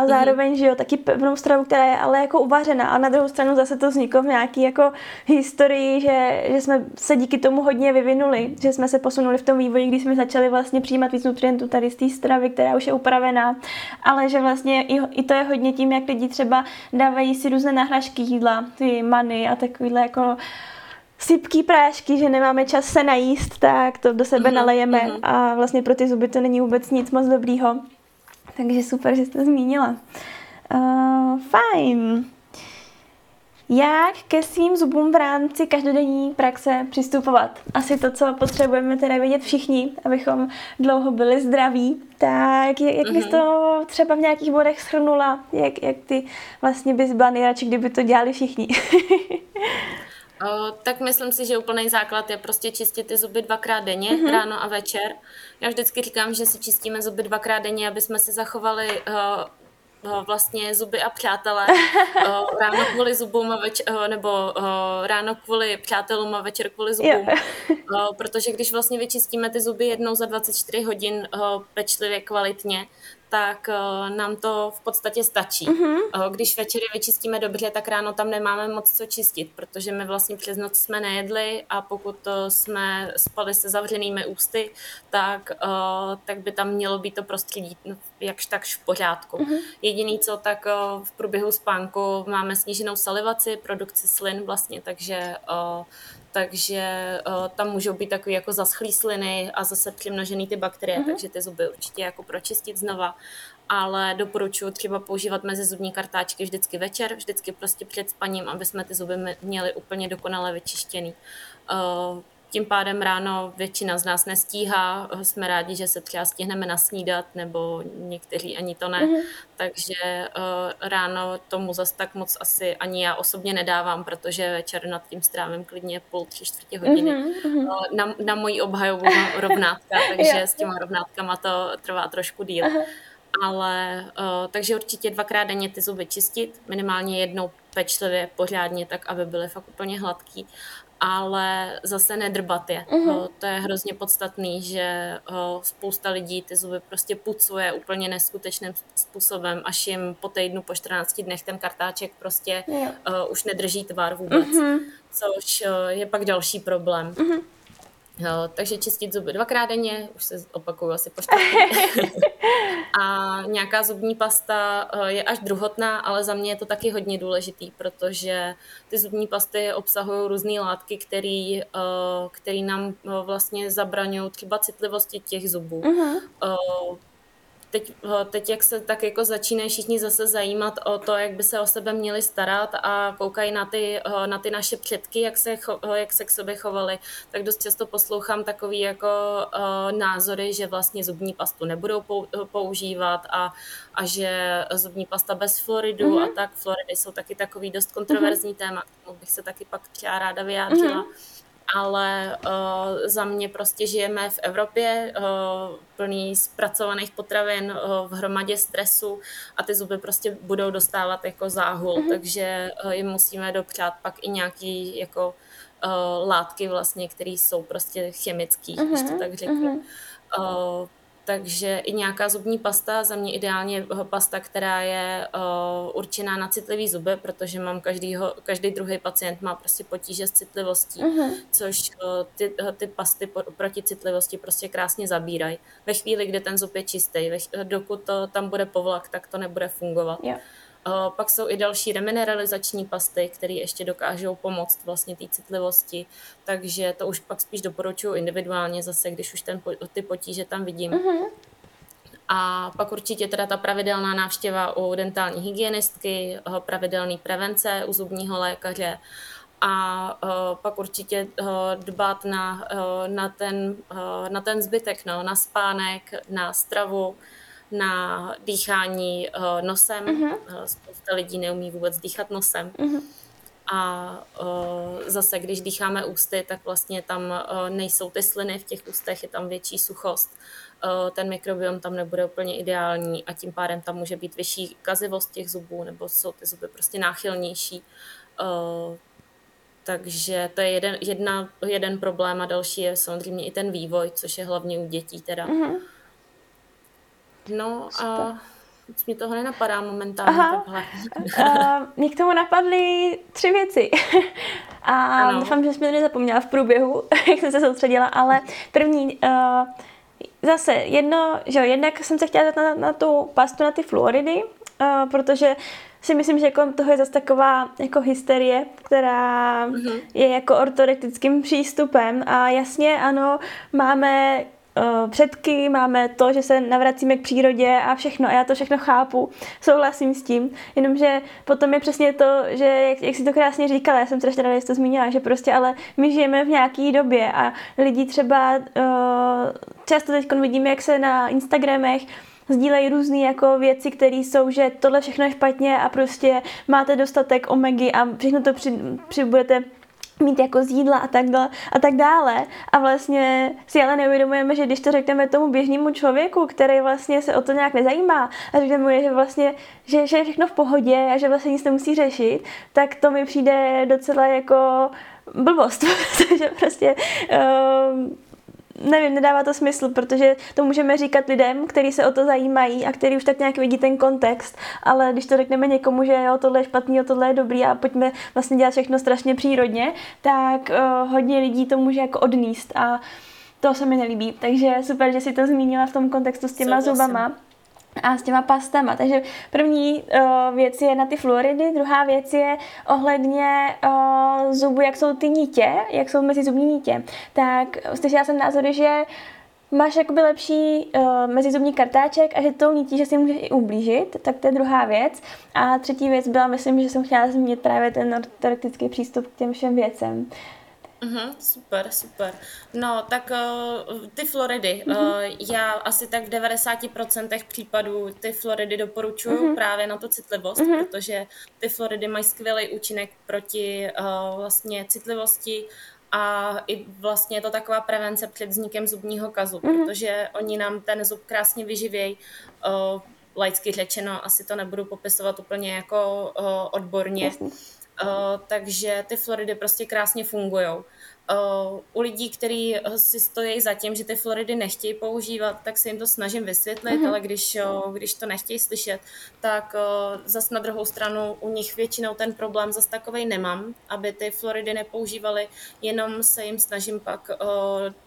Speaker 1: zároveň, mm-hmm. že jo, taky pevnou stravu, která je ale jako uvařená a na druhou stranu zase to vzniklo v nějaký jako historii, že, že jsme se díky tomu hodně vyvinuli, že jsme se posunuli v tom vývoji, když jsme začali vlastně přijímat víc nutrientů tady z té stravy, která už je upravená, ale že vlastně i, i to je hodně tím, jak lidi třeba dávají si různé náhražky jídla, ty many a takovýhle jako sypký prášky, že nemáme čas se najíst, tak to do sebe mm-hmm, nalejeme mm-hmm. a vlastně pro ty zuby to není vůbec nic moc dobrýho. Takže super, že jste zmínila. Uh, fajn. Jak ke svým zubům v rámci každodenní praxe přistupovat? Asi to, co potřebujeme teda vědět všichni, abychom dlouho byli zdraví. Tak jak, jak bys mhm. to třeba v nějakých bodech schrnula? Jak, jak ty vlastně bys byla nejradši, kdyby to dělali všichni?
Speaker 2: O, tak myslím si, že úplný základ je prostě čistit ty zuby dvakrát denně, mm-hmm. ráno a večer. Já vždycky říkám, že si čistíme zuby dvakrát denně, aby jsme si zachovali uh, vlastně zuby a přátelé. Ráno kvůli zubům a več- nebo ráno kvůli přátelům a večer kvůli zubům. Uh, protože když vlastně vyčistíme ty zuby jednou za 24 hodin pečlivě, kvalitně, tak uh, nám to v podstatě stačí. Mm-hmm. Když večery vyčistíme dobře, tak ráno tam nemáme moc co čistit, protože my vlastně přes noc jsme nejedli a pokud uh, jsme spali se zavřenými ústy, tak, tak by tam mělo být to prostředí jakž takž v pořádku. Mm-hmm. Jediný co, tak v průběhu spánku máme sníženou salivaci, produkci slin vlastně, takže takže uh, tam můžou být takové jako zaschlý sliny a zase přimnožený ty bakterie, mm-hmm. takže ty zuby určitě jako pročistit znova. Ale doporučuji třeba používat mezi zubní kartáčky vždycky večer, vždycky prostě před spaním, aby jsme ty zuby měli úplně dokonale vyčištěný. Uh, tím pádem ráno většina z nás nestíhá, jsme rádi, že se třeba stihneme nasnídat, nebo někteří ani to ne. Mm-hmm. Takže uh, ráno tomu zas tak moc asi ani já osobně nedávám, protože večer nad tím strávím klidně půl, tři čtvrtě hodiny. Mm-hmm. Uh, na, na moji obhajobu rovnátka, takže s těma rovnátkama to trvá trošku díl. Uh-huh. Ale uh, takže určitě dvakrát denně ty zuby čistit, minimálně jednou pečlivě, pořádně, tak aby byly fakt úplně hladký ale zase nedrbat je. Mm-hmm. To je hrozně podstatný, že spousta lidí ty zuby prostě pucuje úplně neskutečným způsobem, až jim po týdnu, po 14 dnech ten kartáček prostě yeah. už nedrží tvar vůbec, mm-hmm. což je pak další problém. Mm-hmm. Jo, takže čistit zuby dvakrát denně, už se opakuju asi po A nějaká zubní pasta eh, je až druhotná, ale za mě je to taky hodně důležitý, protože ty zubní pasty obsahují různé látky, které eh, nám eh, vlastně zabraňují třeba citlivosti těch zubů. Uh-huh teď, teď, jak se tak jako začínají všichni zase zajímat o to, jak by se o sebe měli starat a koukají na ty, na ty naše předky, jak se, jak se k sobě chovali, tak dost často poslouchám takový jako názory, že vlastně zubní pastu nebudou používat a, a že zubní pasta bez fluoridu mm-hmm. a tak. Fluoridy jsou taky takový dost kontroverzní mm-hmm. téma, k tomu bych se taky pak třeba ráda vyjádřila. Mm-hmm ale uh, za mě prostě žijeme v Evropě uh, plný zpracovaných potravin uh, v hromadě stresu a ty zuby prostě budou dostávat jako záhul, mm-hmm. takže uh, jim musíme dopřát pak i nějaký jako uh, látky vlastně, které jsou prostě chemický, mm-hmm. když to tak řeknu. Mm-hmm. Uh, takže i nějaká zubní pasta, za mě ideálně pasta, která je uh, určená na citlivý zuby, protože mám každýho, každý druhý pacient má prostě potíže s citlivostí, uh-huh. což uh, ty, ty pasty proti citlivosti prostě krásně zabírají. Ve chvíli, kdy ten zub je čistý, dokud to tam bude povlak, tak to nebude fungovat. Yeah. Pak jsou i další remineralizační pasty, které ještě dokážou pomoct vlastně té citlivosti, takže to už pak spíš doporučuji individuálně zase, když už ten, ty potíže tam vidím. Uh-huh. A pak určitě teda ta pravidelná návštěva u dentální hygienistky, pravidelný prevence u zubního lékaře a uh, pak určitě uh, dbát na, uh, na, ten, na ten zbytek, no, na spánek, na stravu, na dýchání uh, nosem. Uh-huh. Spousta lidí neumí vůbec dýchat nosem. Uh-huh. A uh, zase, když dýcháme ústy, tak vlastně tam uh, nejsou ty sliny v těch ústech, je tam větší suchost. Uh, ten mikrobiom tam nebude úplně ideální a tím pádem tam může být vyšší kazivost těch zubů, nebo jsou ty zuby prostě náchylnější. Uh, takže to je jeden, jedna, jeden problém a další je samozřejmě i ten vývoj, což je hlavně u dětí teda. Uh-huh. No Super. a nic mi toho nenapadá momentálně Aha. takhle.
Speaker 1: uh, mě k tomu napadly tři věci. a ano. doufám, že jsem to nezapomněla v průběhu, jak jsem se soustředila, ale první, uh, zase jedno, že jo, jednak jsem se chtěla dát na, na tu pastu na ty fluoridy, uh, protože si myslím, že kolem toho je zase taková jako hysterie, která uh-huh. je jako ortorektickým přístupem a jasně ano, máme uh, předky, máme to, že se navracíme k přírodě a všechno. A já to všechno chápu, souhlasím s tím. Jenomže potom je přesně to, že jak, jak jsi to krásně říkala, já jsem strašně ráda, že to zmínila, že prostě ale my žijeme v nějaké době a lidi třeba uh, často teď vidíme, jak se na Instagramech sdílejí různé jako věci, které jsou, že tohle všechno je špatně a prostě máte dostatek omegy a všechno to při, při budete mít jako z jídla a tak, dále, a tak dále. A vlastně si ale neuvědomujeme, že když to řekneme tomu běžnému člověku, který vlastně se o to nějak nezajímá a řekneme mu, že vlastně, že, že je všechno v pohodě a že vlastně nic nemusí řešit, tak to mi přijde docela jako blbost, protože prostě uh, nevím, nedává to smysl, protože to můžeme říkat lidem, kteří se o to zajímají a kteří už tak nějak vidí ten kontext, ale když to řekneme někomu, že jo, tohle je špatný, jo, tohle je dobrý a pojďme vlastně dělat všechno strašně přírodně, tak uh, hodně lidí to může jako odníst a to se mi nelíbí. Takže super, že si to zmínila v tom kontextu s těma zubama a s těma pastama. Takže první uh, věc je na ty fluoridy, druhá věc je ohledně uh, zubu, jak jsou ty nítě, jak jsou mezi zubní nítě. Tak slyšela jsem názory, že máš jakoby lepší uh, mezizubní kartáček a že tou nítí, že si můžeš i ublížit, tak to je druhá věc. A třetí věc byla, myslím, že jsem chtěla zmínit právě ten ortodontický přístup k těm všem věcem. Uh,
Speaker 2: Uh-huh, super, super. No, tak uh, ty Floridy. Uh-huh. Uh, já asi tak v 90% případů ty Floridy doporučuju uh-huh. právě na tu citlivost, uh-huh. protože ty Floridy mají skvělý účinek proti uh, vlastně citlivosti a i vlastně je to taková prevence před vznikem zubního kazu, uh-huh. protože oni nám ten zub krásně vyživějí. Uh, laicky řečeno, asi to nebudu popisovat úplně jako uh, odborně. Jasně Uh, takže ty Floridy prostě krásně fungují. Uh, u lidí, kteří si stojí za tím, že ty Floridy nechtějí používat, tak se jim to snažím vysvětlit, mm-hmm. ale když, uh, když to nechtějí slyšet, tak uh, zas na druhou stranu u nich většinou ten problém zas takovej nemám, aby ty Floridy nepoužívali, jenom se jim snažím pak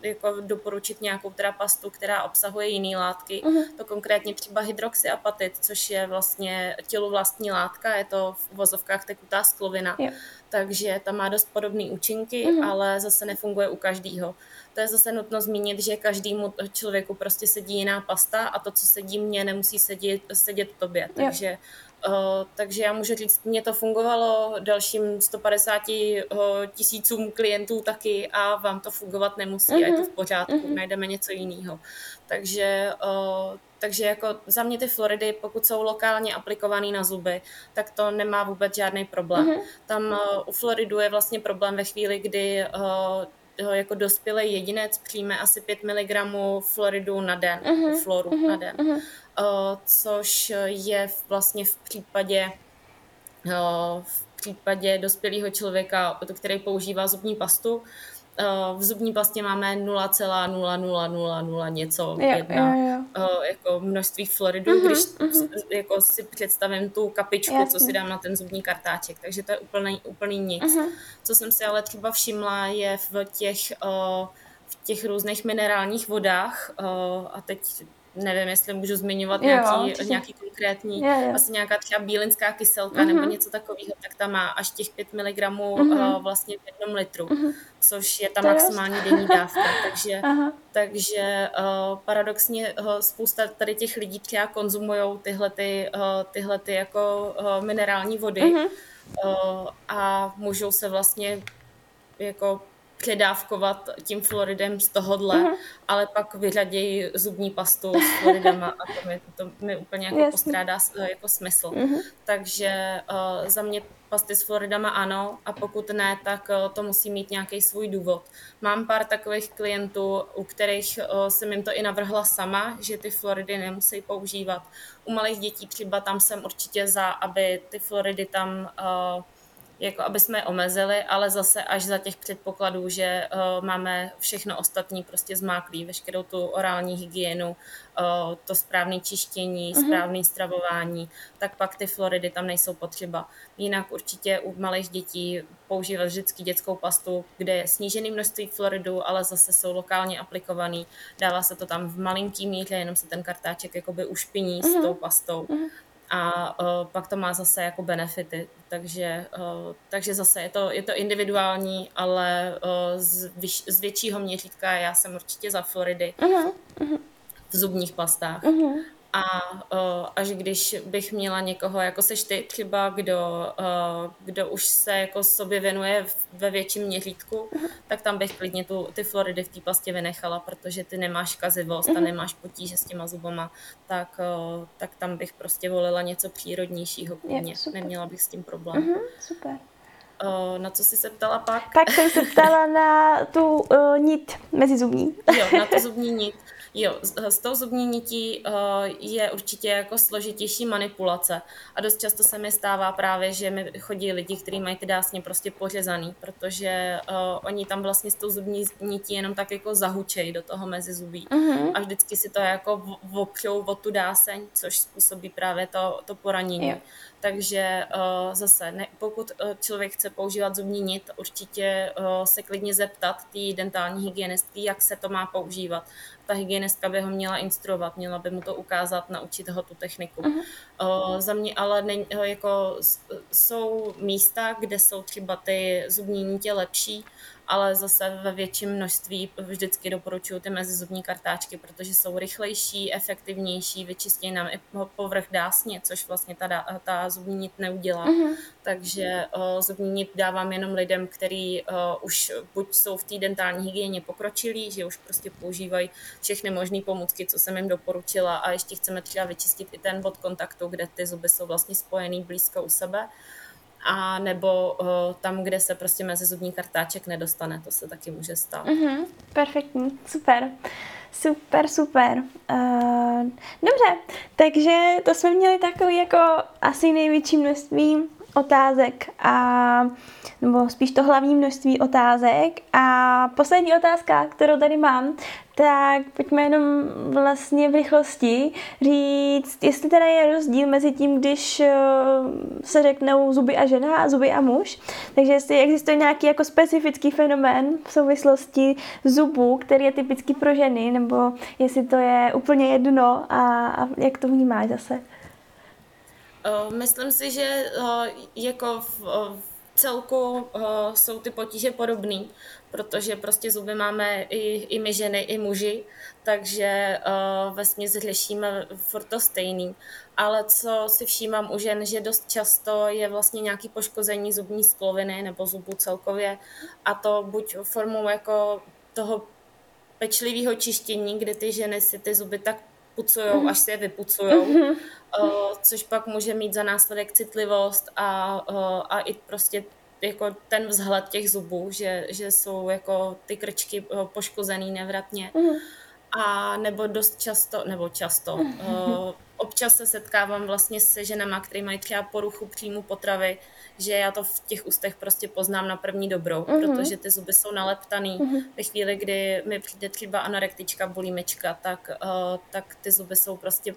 Speaker 2: jako doporučit nějakou teda pastu, která obsahuje jiné látky, mm-hmm. to konkrétně třeba hydroxyapatit, což je vlastně tělu vlastní látka, je to v uvozovkách tekutá sklovina. Yeah takže tam má dost podobné účinky, mm-hmm. ale zase nefunguje u každého. To je zase nutno zmínit, že každému člověku prostě sedí jiná pasta a to, co sedí mně, nemusí sedět, sedět tobě. Takže Uh, takže já můžu říct, mně to fungovalo dalším 150 uh, tisícům klientů taky a vám to fungovat nemusí uh-huh. a je to v mhm. pořádku, uh-huh. najdeme něco jiného. Takže uh, takže jako za mě ty Floridy, pokud jsou lokálně aplikované na zuby, tak to nemá vůbec žádný problém. Mm-hmm. Tam uh, u Floridu je vlastně problém ve chvíli, kdy uh, jako dospělý jedinec přijme asi 5 mg Floridu na den, mm-hmm. floru mm-hmm. na den, mm-hmm. uh, což je vlastně v případě v případě dospělého člověka, který používá zubní pastu, v zubní pastě máme 0,0000 něco, jo, jedna, jo, jo. jako množství fluoridu, uh-huh, když uh-huh. jako si představím tu kapičku, Jasně. co si dám na ten zubní kartáček, takže to je úplný, úplný nic. Uh-huh. Co jsem si ale třeba všimla, je v těch, v těch různých minerálních vodách, a teď nevím, jestli můžu zmiňovat jo, nějaký, nějaký konkrétní, je, je. vlastně nějaká třeba bílinská kyselka uh-huh. nebo mhm. něco takového, tak tam má až těch 5 mg uh-huh. uh, vlastně v jednom litru, uh-huh. což je ta to maximální je. denní dávka. Takže, takže uh, paradoxně uh, spousta tady těch lidí třeba konzumují tyhle, ty, uh, tyhle ty jako uh, minerální vody uh-huh. uh, a můžou se vlastně jako předávkovat tím fluoridem z tohohle, uh-huh. ale pak vyřadějí zubní pastu s fluoridama a to mi, to mi úplně jako Jasně. postrádá jako smysl. Uh-huh. Takže uh, za mě pasty s fluoridama ano a pokud ne, tak uh, to musí mít nějaký svůj důvod. Mám pár takových klientů, u kterých uh, jsem jim to i navrhla sama, že ty fluoridy nemusí používat. U malých dětí třeba tam jsem určitě za, aby ty fluoridy tam uh, jako aby jsme je omezili, ale zase až za těch předpokladů, že uh, máme všechno ostatní prostě zmáklý, veškerou tu orální hygienu, uh, to správné čištění, uh-huh. správné stravování, tak pak ty floridy tam nejsou potřeba. Jinak určitě u malých dětí používat vždycky dětskou pastu, kde je snížené množství floridu, ale zase jsou lokálně aplikovaný. Dává se to tam v malinký míře, jenom se ten kartáček jakoby ušpiní uh-huh. s tou pastou. Uh-huh a uh, pak to má zase jako benefity. Takže, uh, takže zase je to, je to individuální, ale uh, z, vyš, z většího měřítka já jsem určitě za Floridy uh-huh, uh-huh. v zubních pastách. Uh-huh. A až když bych měla někoho, jako seš ty třeba, kdo, kdo už se jako sobě věnuje ve větším měřítku, uh-huh. tak tam bych klidně tu, ty floridy v té pastě vynechala, protože ty nemáš kazivost uh-huh. a mhm. nemáš potíže s těma zubama, tak, tak tam bych prostě volila něco přírodnějšího klidně. Neměla bych s tím problém. Uh-huh, super. Na co jsi se ptala pak?
Speaker 1: Pak jsem se ptala na tu uh, nit mezi zubní.
Speaker 2: jo, na tu zubní nit. Jo, s, s tou zubní nití uh, je určitě jako složitější manipulace a dost často se mi stává právě, že mi chodí lidi, kteří mají ty dásně prostě pořezaný, protože uh, oni tam vlastně s tou zubní nití jenom tak jako zahučejí do toho mezi zubí uh-huh. a vždycky si to jako opřou o tu dáseň, což způsobí právě to, to poranění. Jo. Takže uh, zase, ne, pokud člověk chce používat zubní nit, určitě uh, se klidně zeptat té dentální hygienistky, jak se to má používat. Ta hygienistka by ho měla instruovat, měla by mu to ukázat, naučit ho tu techniku. Uh-huh. Uh, za mě ale ne, jako, jsou místa, kde jsou třeba ty zubní nitě lepší, ale zase ve větším množství vždycky doporučuji ty mezizubní kartáčky, protože jsou rychlejší, efektivnější, vyčistí nám i povrch dásně, což vlastně ta, ta zubní nit neudělá. Uh-huh. Takže uh, zubní nit dávám jenom lidem, kteří uh, už buď jsou v té dentální hygieně pokročilí, že už prostě používají všechny možné pomůcky, co jsem jim doporučila a ještě chceme třeba vyčistit i ten bod kontaktu, kde ty zuby jsou vlastně spojený blízko u sebe a nebo uh, tam, kde se prostě mezi zubní kartáček nedostane, to se taky může stát.
Speaker 1: Mm-hmm, perfektní, super. Super, super. Uh, dobře, takže to jsme měli takový jako asi největší množství otázek a nebo spíš to hlavní množství otázek. A poslední otázka, kterou tady mám, tak pojďme jenom vlastně v rychlosti říct, jestli teda je rozdíl mezi tím, když eh, se řeknou zuby a žena, zuby a muž. Takže jestli existuje nějaký jako specifický fenomén v souvislosti zubů, který je typický pro ženy, nebo jestli to je úplně jedno a, a jak to vnímáš zase?
Speaker 2: Eh, myslím si, že eh, jako v, celku jsou ty potíže podobné protože prostě zuby máme i, i my ženy, i muži, takže ve směs řešíme furt to stejný. Ale co si všímám u žen, že dost často je vlastně nějaký poškození zubní skloviny nebo zubů celkově a to buď formou jako toho pečlivého čištění, kde ty ženy si ty zuby tak pucují, mm. až si je vypucují, mm-hmm. uh, což pak může mít za následek citlivost a, uh, a i prostě jako ten vzhled těch zubů, že, že jsou jako ty krčky eh, poškozený nevratně. Mm. A nebo dost často, nebo často, mm. uh, občas se setkávám vlastně se ženama, které mají třeba poruchu příjmu potravy, že já to v těch ústech prostě poznám na první dobrou, mm-hmm. protože ty zuby jsou naleptaný. Mm-hmm. Ve chvíli, kdy mi přijde třeba anorektička, bulimička, tak, uh, tak ty zuby jsou prostě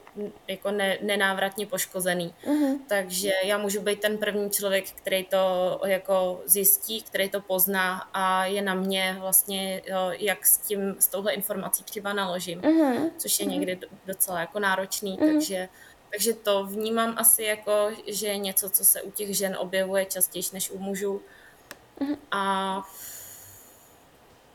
Speaker 2: jako ne, nenávratně poškozený. Mm-hmm. Takže já můžu být ten první člověk, který to jako zjistí, který to pozná a je na mě vlastně, uh, jak s tím, s touhle informací třeba naložím, mm-hmm. což je mhm. někdy docela jako náročný, mm-hmm. takže takže to vnímám asi jako, že je něco, co se u těch žen objevuje častěji než u mužů. Mhm. A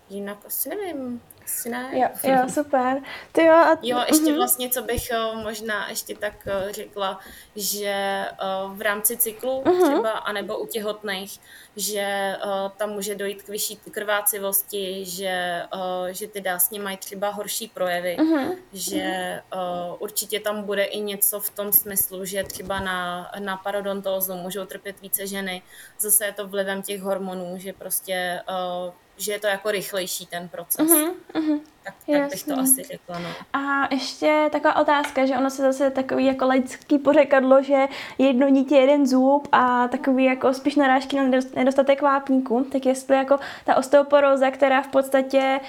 Speaker 2: jinak asi nevím asi ne.
Speaker 1: Jo, jo super. Ty jo, a...
Speaker 2: jo, ještě uh-huh. vlastně, co bych uh, možná ještě tak uh, řekla, že uh, v rámci cyklu uh-huh. třeba, anebo u těhotných, že uh, tam může dojít k vyšší krvácivosti, že, uh, že ty dásně mají třeba horší projevy, uh-huh. že uh, určitě tam bude i něco v tom smyslu, že třeba na, na parodontózu můžou trpět více ženy. Zase je to vlivem těch hormonů, že prostě uh, že je to jako rychlejší ten proces. Uh-huh, uh-huh. Tak, tak bych to asi řekla, no.
Speaker 1: A ještě taková otázka, že ono se zase takový jako laický pořekadlo, že jedno dítě, jeden zub a takový jako spíš narážky na nedostatek vápníku, tak jestli jako ta osteoporóza, která v podstatě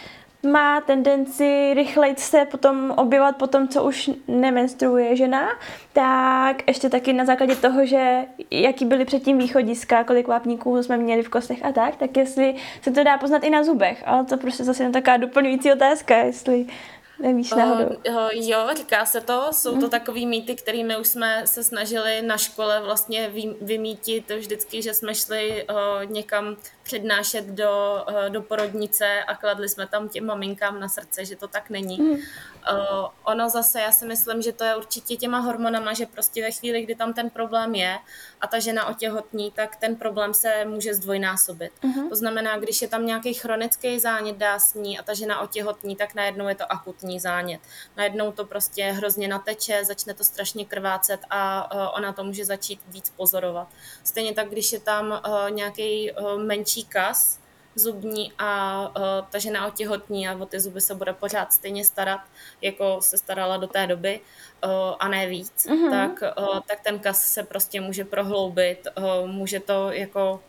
Speaker 1: má tendenci rychleji se potom objevat po tom, co už nemenstruuje žena, tak ještě taky na základě toho, že jaký byly předtím východiska, kolik vápníků jsme měli v kostech a tak, tak jestli se to dá poznat i na zubech, ale to prostě zase jen taková doplňující otázka, jestli Nevíš náhodou? Uh,
Speaker 2: uh, jo, říká se to. Jsou to mhm. takový mýty, kterými už jsme se snažili na škole vlastně vy, vymítit vždycky, že jsme šli uh, někam přednášet do, uh, do porodnice a kladli jsme tam těm maminkám na srdce, že to tak není. Mm. Uh, ono zase, já si myslím, že to je určitě těma hormonama, že prostě ve chvíli, kdy tam ten problém je a ta žena otěhotní, tak ten problém se může zdvojnásobit. Mm. To znamená, když je tam nějaký chronický zánět dásní a ta žena otěhotní, tak najednou je to akutní zánět. Najednou to prostě hrozně nateče, začne to strašně krvácet a uh, ona to může začít víc pozorovat. Stejně tak, když je tam uh, nějaký uh, menší kas zubní a uh, ta žena otěhotní a o ty zuby se bude pořád stejně starat, jako se starala do té doby uh, a ne víc, mm-hmm. tak, uh, tak ten kas se prostě může prohloubit, uh, může to jako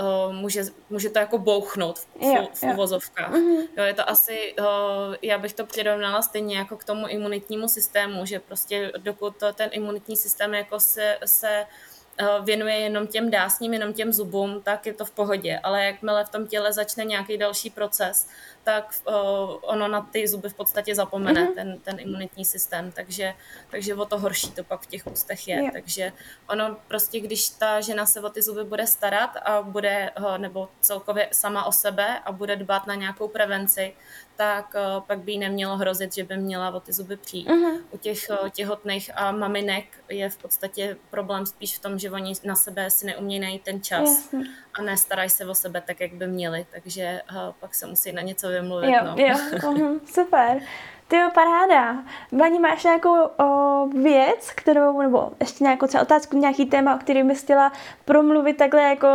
Speaker 2: Uh, může, může to jako bouchnout v, v, v uvozovkách. Mm-hmm. Jo, je to asi, uh, já bych to přirovnala stejně jako k tomu imunitnímu systému, že prostě dokud to, ten imunitní systém jako se, se Eh, věnuje jenom těm dásním, jenom těm zubům, tak je to v pohodě. Ale jakmile v tom těle začne nějaký další proces, tak uh, ono na ty zuby v podstatě zapomene, mm-hmm. ten, ten imunitní systém, takže, takže o to horší to pak v těch ústech je. Yeah. Takže ono prostě, když ta žena se o ty zuby bude starat a bude, uh, nebo celkově sama o sebe a bude dbát na nějakou prevenci, tak uh, pak by jí nemělo hrozit, že by měla o ty zuby přijít. Mm-hmm. U těch uh, těhotných a maminek je v podstatě problém spíš v tom, že oni na sebe si neumějí najít ten čas Jasně. A nestarají se o sebe tak, jak by měli, takže uh, pak se musí na něco vymluvit.
Speaker 1: Jo,
Speaker 2: no.
Speaker 1: jo, uh-huh, super. Ty jo, paráda. Blani, máš nějakou o, věc, kterou, nebo ještě nějakou třeba otázku, nějaký téma, o kterém bys chtěla promluvit takhle jako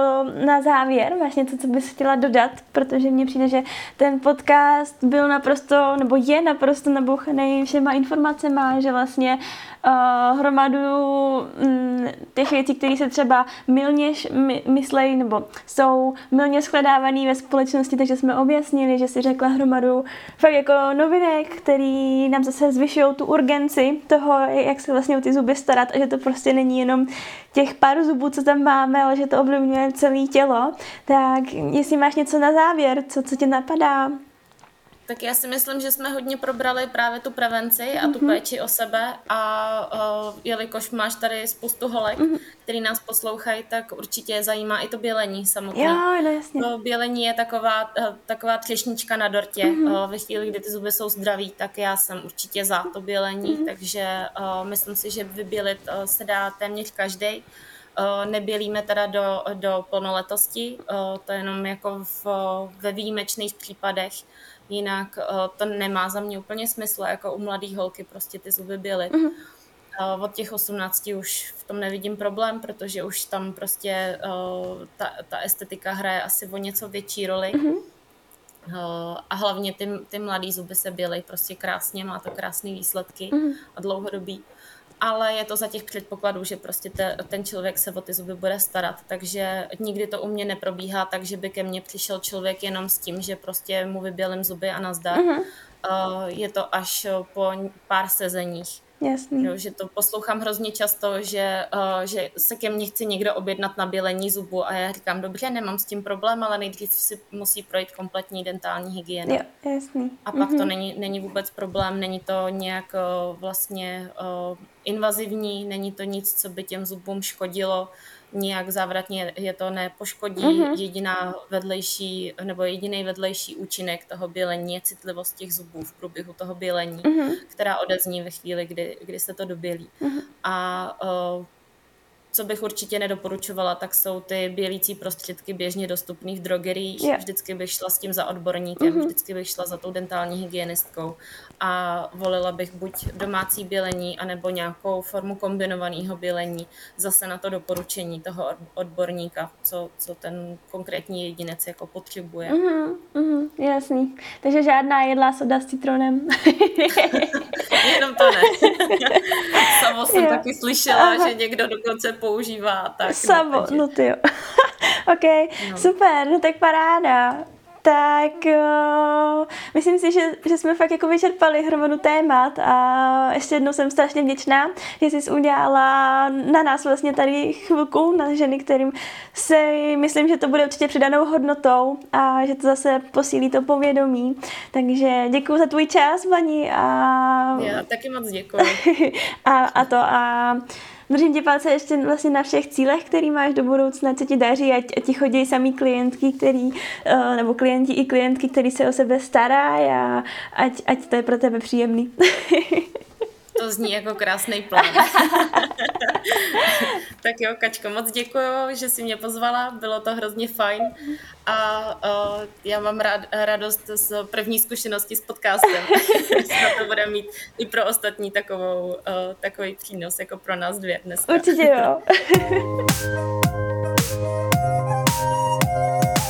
Speaker 1: na závěr? Máš něco, co bys chtěla dodat? Protože mně přijde, že ten podcast byl naprosto, nebo je naprosto nabouchaný všema informacemi, že vlastně uh, hromadu mm, těch věcí, které se třeba milně my, myslejí, nebo jsou milně shledávaný ve společnosti, takže jsme objasnili, že si řekla hromadu fakt jako novinek, který nám zase zvyšují tu urgenci toho, jak se vlastně o ty zuby starat a že to prostě není jenom těch pár zubů, co tam máme, ale že to ovlivňuje celé tělo. Tak jestli máš něco na závěr, co, co tě napadá?
Speaker 2: Tak já si myslím, že jsme hodně probrali právě tu prevenci a tu mm-hmm. péči o sebe a uh, jelikož máš tady spoustu holek, mm-hmm. který nás poslouchají, tak určitě je zajímá i to bělení samotné.
Speaker 1: Jo, no jasně.
Speaker 2: To bělení je taková, uh, taková třešnička na dortě. Mm-hmm. Uh, ve chvíli, kdy ty zuby jsou zdraví, tak já jsem určitě za to bělení, mm-hmm. takže uh, myslím si, že vybělit uh, se dá téměř každý. Nebělíme teda do, do plnoletosti, to je jenom jako v, ve výjimečných případech, Jinak uh, to nemá za mě úplně smysl, jako u mladých holky prostě ty zuby byly. Mm-hmm. Od těch 18 už v tom nevidím problém, protože už tam prostě uh, ta, ta estetika hraje asi o něco větší roli. Mm-hmm. A hlavně ty, ty mladý zuby se bělej prostě krásně, má to krásné výsledky mm-hmm. a dlouhodobí. Ale je to za těch předpokladů, že prostě te, ten člověk se o ty zuby bude starat, takže nikdy to u mě neprobíhá tak, že by ke mně přišel člověk jenom s tím, že prostě mu vybělím zuby a nazdar. Uh-huh. Uh, je to až po pár sezeních.
Speaker 1: Jasný.
Speaker 2: Jo, že to poslouchám hrozně často, že, uh, že se ke mně chce někdo objednat na bělení zubu a já říkám, dobře, nemám s tím problém, ale nejdřív si musí projít kompletní dentální hygiena.
Speaker 1: Jo, jasný.
Speaker 2: A pak mm-hmm. to není, není vůbec problém, není to nějak uh, vlastně uh, invazivní, není to nic, co by těm zubům škodilo nijak závratně je to nepoškodí. Mm-hmm. Jediná vedlejší, nebo jediný vedlejší účinek toho bělení je citlivost těch zubů v průběhu toho bělení, mm-hmm. která odezní ve chvíli, kdy, kdy se to dobělí. Mm-hmm. A uh, co bych určitě nedoporučovala, tak jsou ty bělící prostředky běžně dostupné v drogeriích. Yeah. Vždycky bych šla s tím za odborníkem, mm-hmm. vždycky bych šla za tou dentální hygienistkou a volila bych buď domácí bělení, anebo nějakou formu kombinovaného bělení. Zase na to doporučení toho odborníka, co, co ten konkrétní jedinec jako potřebuje.
Speaker 1: Mm-hmm, mm-hmm, jasný. Takže žádná jedlá soda s citronem.
Speaker 2: Jenom to ne. Samo jsem jo. taky slyšela, Aha. že někdo dokonce používá. Tak,
Speaker 1: Samo, no, no ty jo. ok, no. super, no tak paráda tak uh, myslím si, že, že jsme fakt jako vyčerpali hromadu témat a ještě jednou jsem strašně vděčná, že jsi udělala na nás vlastně tady chvilku, na ženy, kterým si myslím, že to bude určitě přidanou hodnotou a že to zase posílí to povědomí. Takže děkuji za tvůj čas, Vani. A...
Speaker 2: Já taky moc děkuji.
Speaker 1: a, a to a Držím ti palce ještě vlastně na všech cílech, který máš do budoucna, co ti daří, ať, ať ti chodí samý klientky, který, uh, nebo klienti i klientky, který se o sebe starají a ať, ať to je pro tebe příjemný.
Speaker 2: To zní jako krásný plán. tak jo, Kačko, moc děkuji, že jsi mě pozvala, bylo to hrozně fajn a, uh, já mám rád, radost z první zkušenosti s podcastem. že to bude mít i pro ostatní takovou, takový přínos jako pro nás dvě dneska.
Speaker 1: Určitě jo.